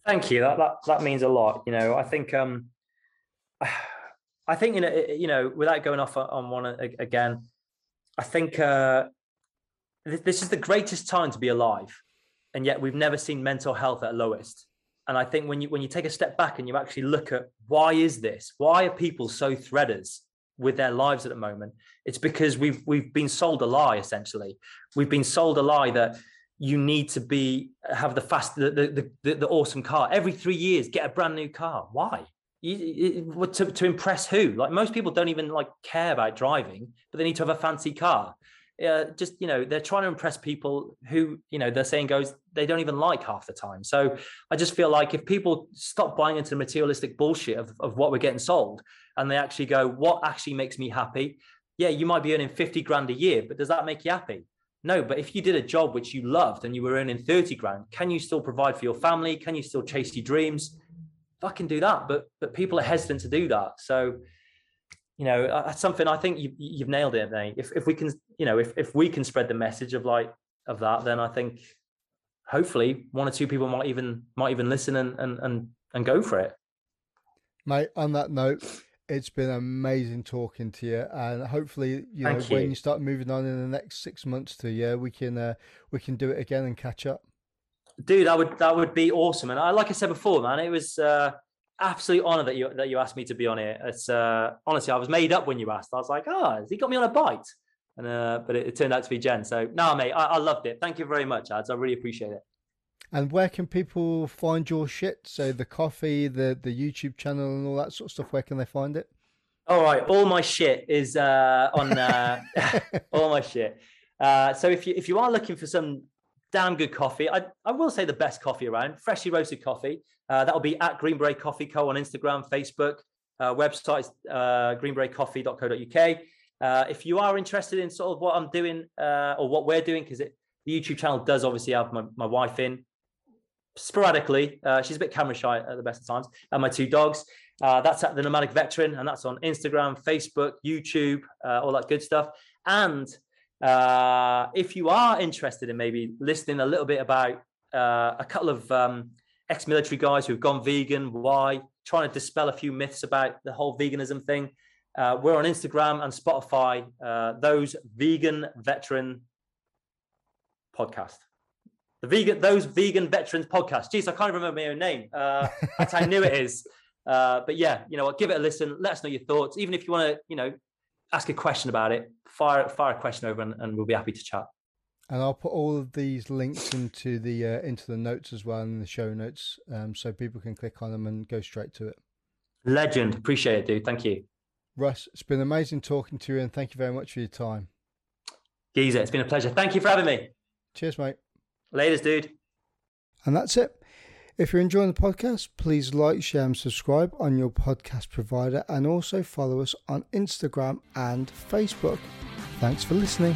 Thank you. That that, that means a lot you know. I think um I think you know, you know, without going off on one again, I think uh, this is the greatest time to be alive, and yet we've never seen mental health at lowest. And I think when you when you take a step back and you actually look at why is this? Why are people so threaders with their lives at the moment? It's because we've we've been sold a lie. Essentially, we've been sold a lie that you need to be have the fast the the, the, the awesome car every three years. Get a brand new car. Why? you, to, to impress who? Like most people don't even like care about driving, but they need to have a fancy car. Uh, just you know, they're trying to impress people who you know they're saying goes they don't even like half the time. So I just feel like if people stop buying into the materialistic bullshit of, of what we're getting sold, and they actually go, what actually makes me happy? Yeah, you might be earning fifty grand a year, but does that make you happy? No, but if you did a job which you loved and you were earning 30 grand, can you still provide for your family? Can you still chase your dreams? fucking do that. But but people are hesitant to do that. So you know that's something I think you, you've nailed it, mate. If if we can you know if if we can spread the message of like of that, then I think hopefully one or two people might even might even listen and and and, and go for it. Mate, on that note, it's been amazing talking to you, and hopefully, you know, you. when you start moving on in the next six months to a year, we can uh, we can do it again and catch up dude, that would that would be awesome. And I, like I said before, man, it was uh, absolute honor that you that you asked me to be on here. It's uh, honestly, I was made up when you asked. I was like, oh, has he got me on a bite? And uh, but it, it turned out to be Jen. So no, mate, I, I loved it. Thank you very much, Ads. I really appreciate it. And where can people find your shit? So the coffee, the the YouTube channel, and all that sort of stuff. Where can they find it? All right, all my shit is uh, on uh, all my shit. Uh, so if you if you are looking for some damn good coffee. I, I will say the best coffee around, freshly roasted coffee. Uh, that'll be at Green Beret Coffee Co. on Instagram, Facebook. Uh, website uh, greenberetcoffee.co.uk. Uh, if you are interested in sort of what I'm doing uh, or what we're doing, because the YouTube channel does obviously have my, my wife in sporadically. Uh, she's a bit camera shy at the best of times, and my two dogs. Uh, that's at the Nomadic Veteran, and that's on Instagram, Facebook, YouTube, uh, all that good stuff. And uh, if you are interested in maybe listening a little bit about a couple of um, ex-military guys who've gone vegan, why, trying to dispel a few myths about the whole veganism thing, uh, we're on Instagram and Spotify. Uh, those vegan veteran podcast. The vegan, those vegan veterans podcast. Jeez, I can't remember my own name. Uh, that's how new it is. Uh, but yeah, you know what? Give it a listen. Let us know your thoughts. Even if you want to, you know, ask a question about it, fire fire a question over, and, and we'll be happy to chat. And I'll put all of these links into the uh, into the notes as well in the show notes, um, so people can click on them and go straight to it. Legend, appreciate it, dude. Thank you, Rus. It's been amazing talking to you, and thank you very much for your time. Geezer, it's been a pleasure. Thank you for having me. Cheers, mate. Laters, dude. And that's it. If you're enjoying the podcast, please like, share, and subscribe on your podcast provider and also follow us on Instagram and Facebook. Thanks for listening.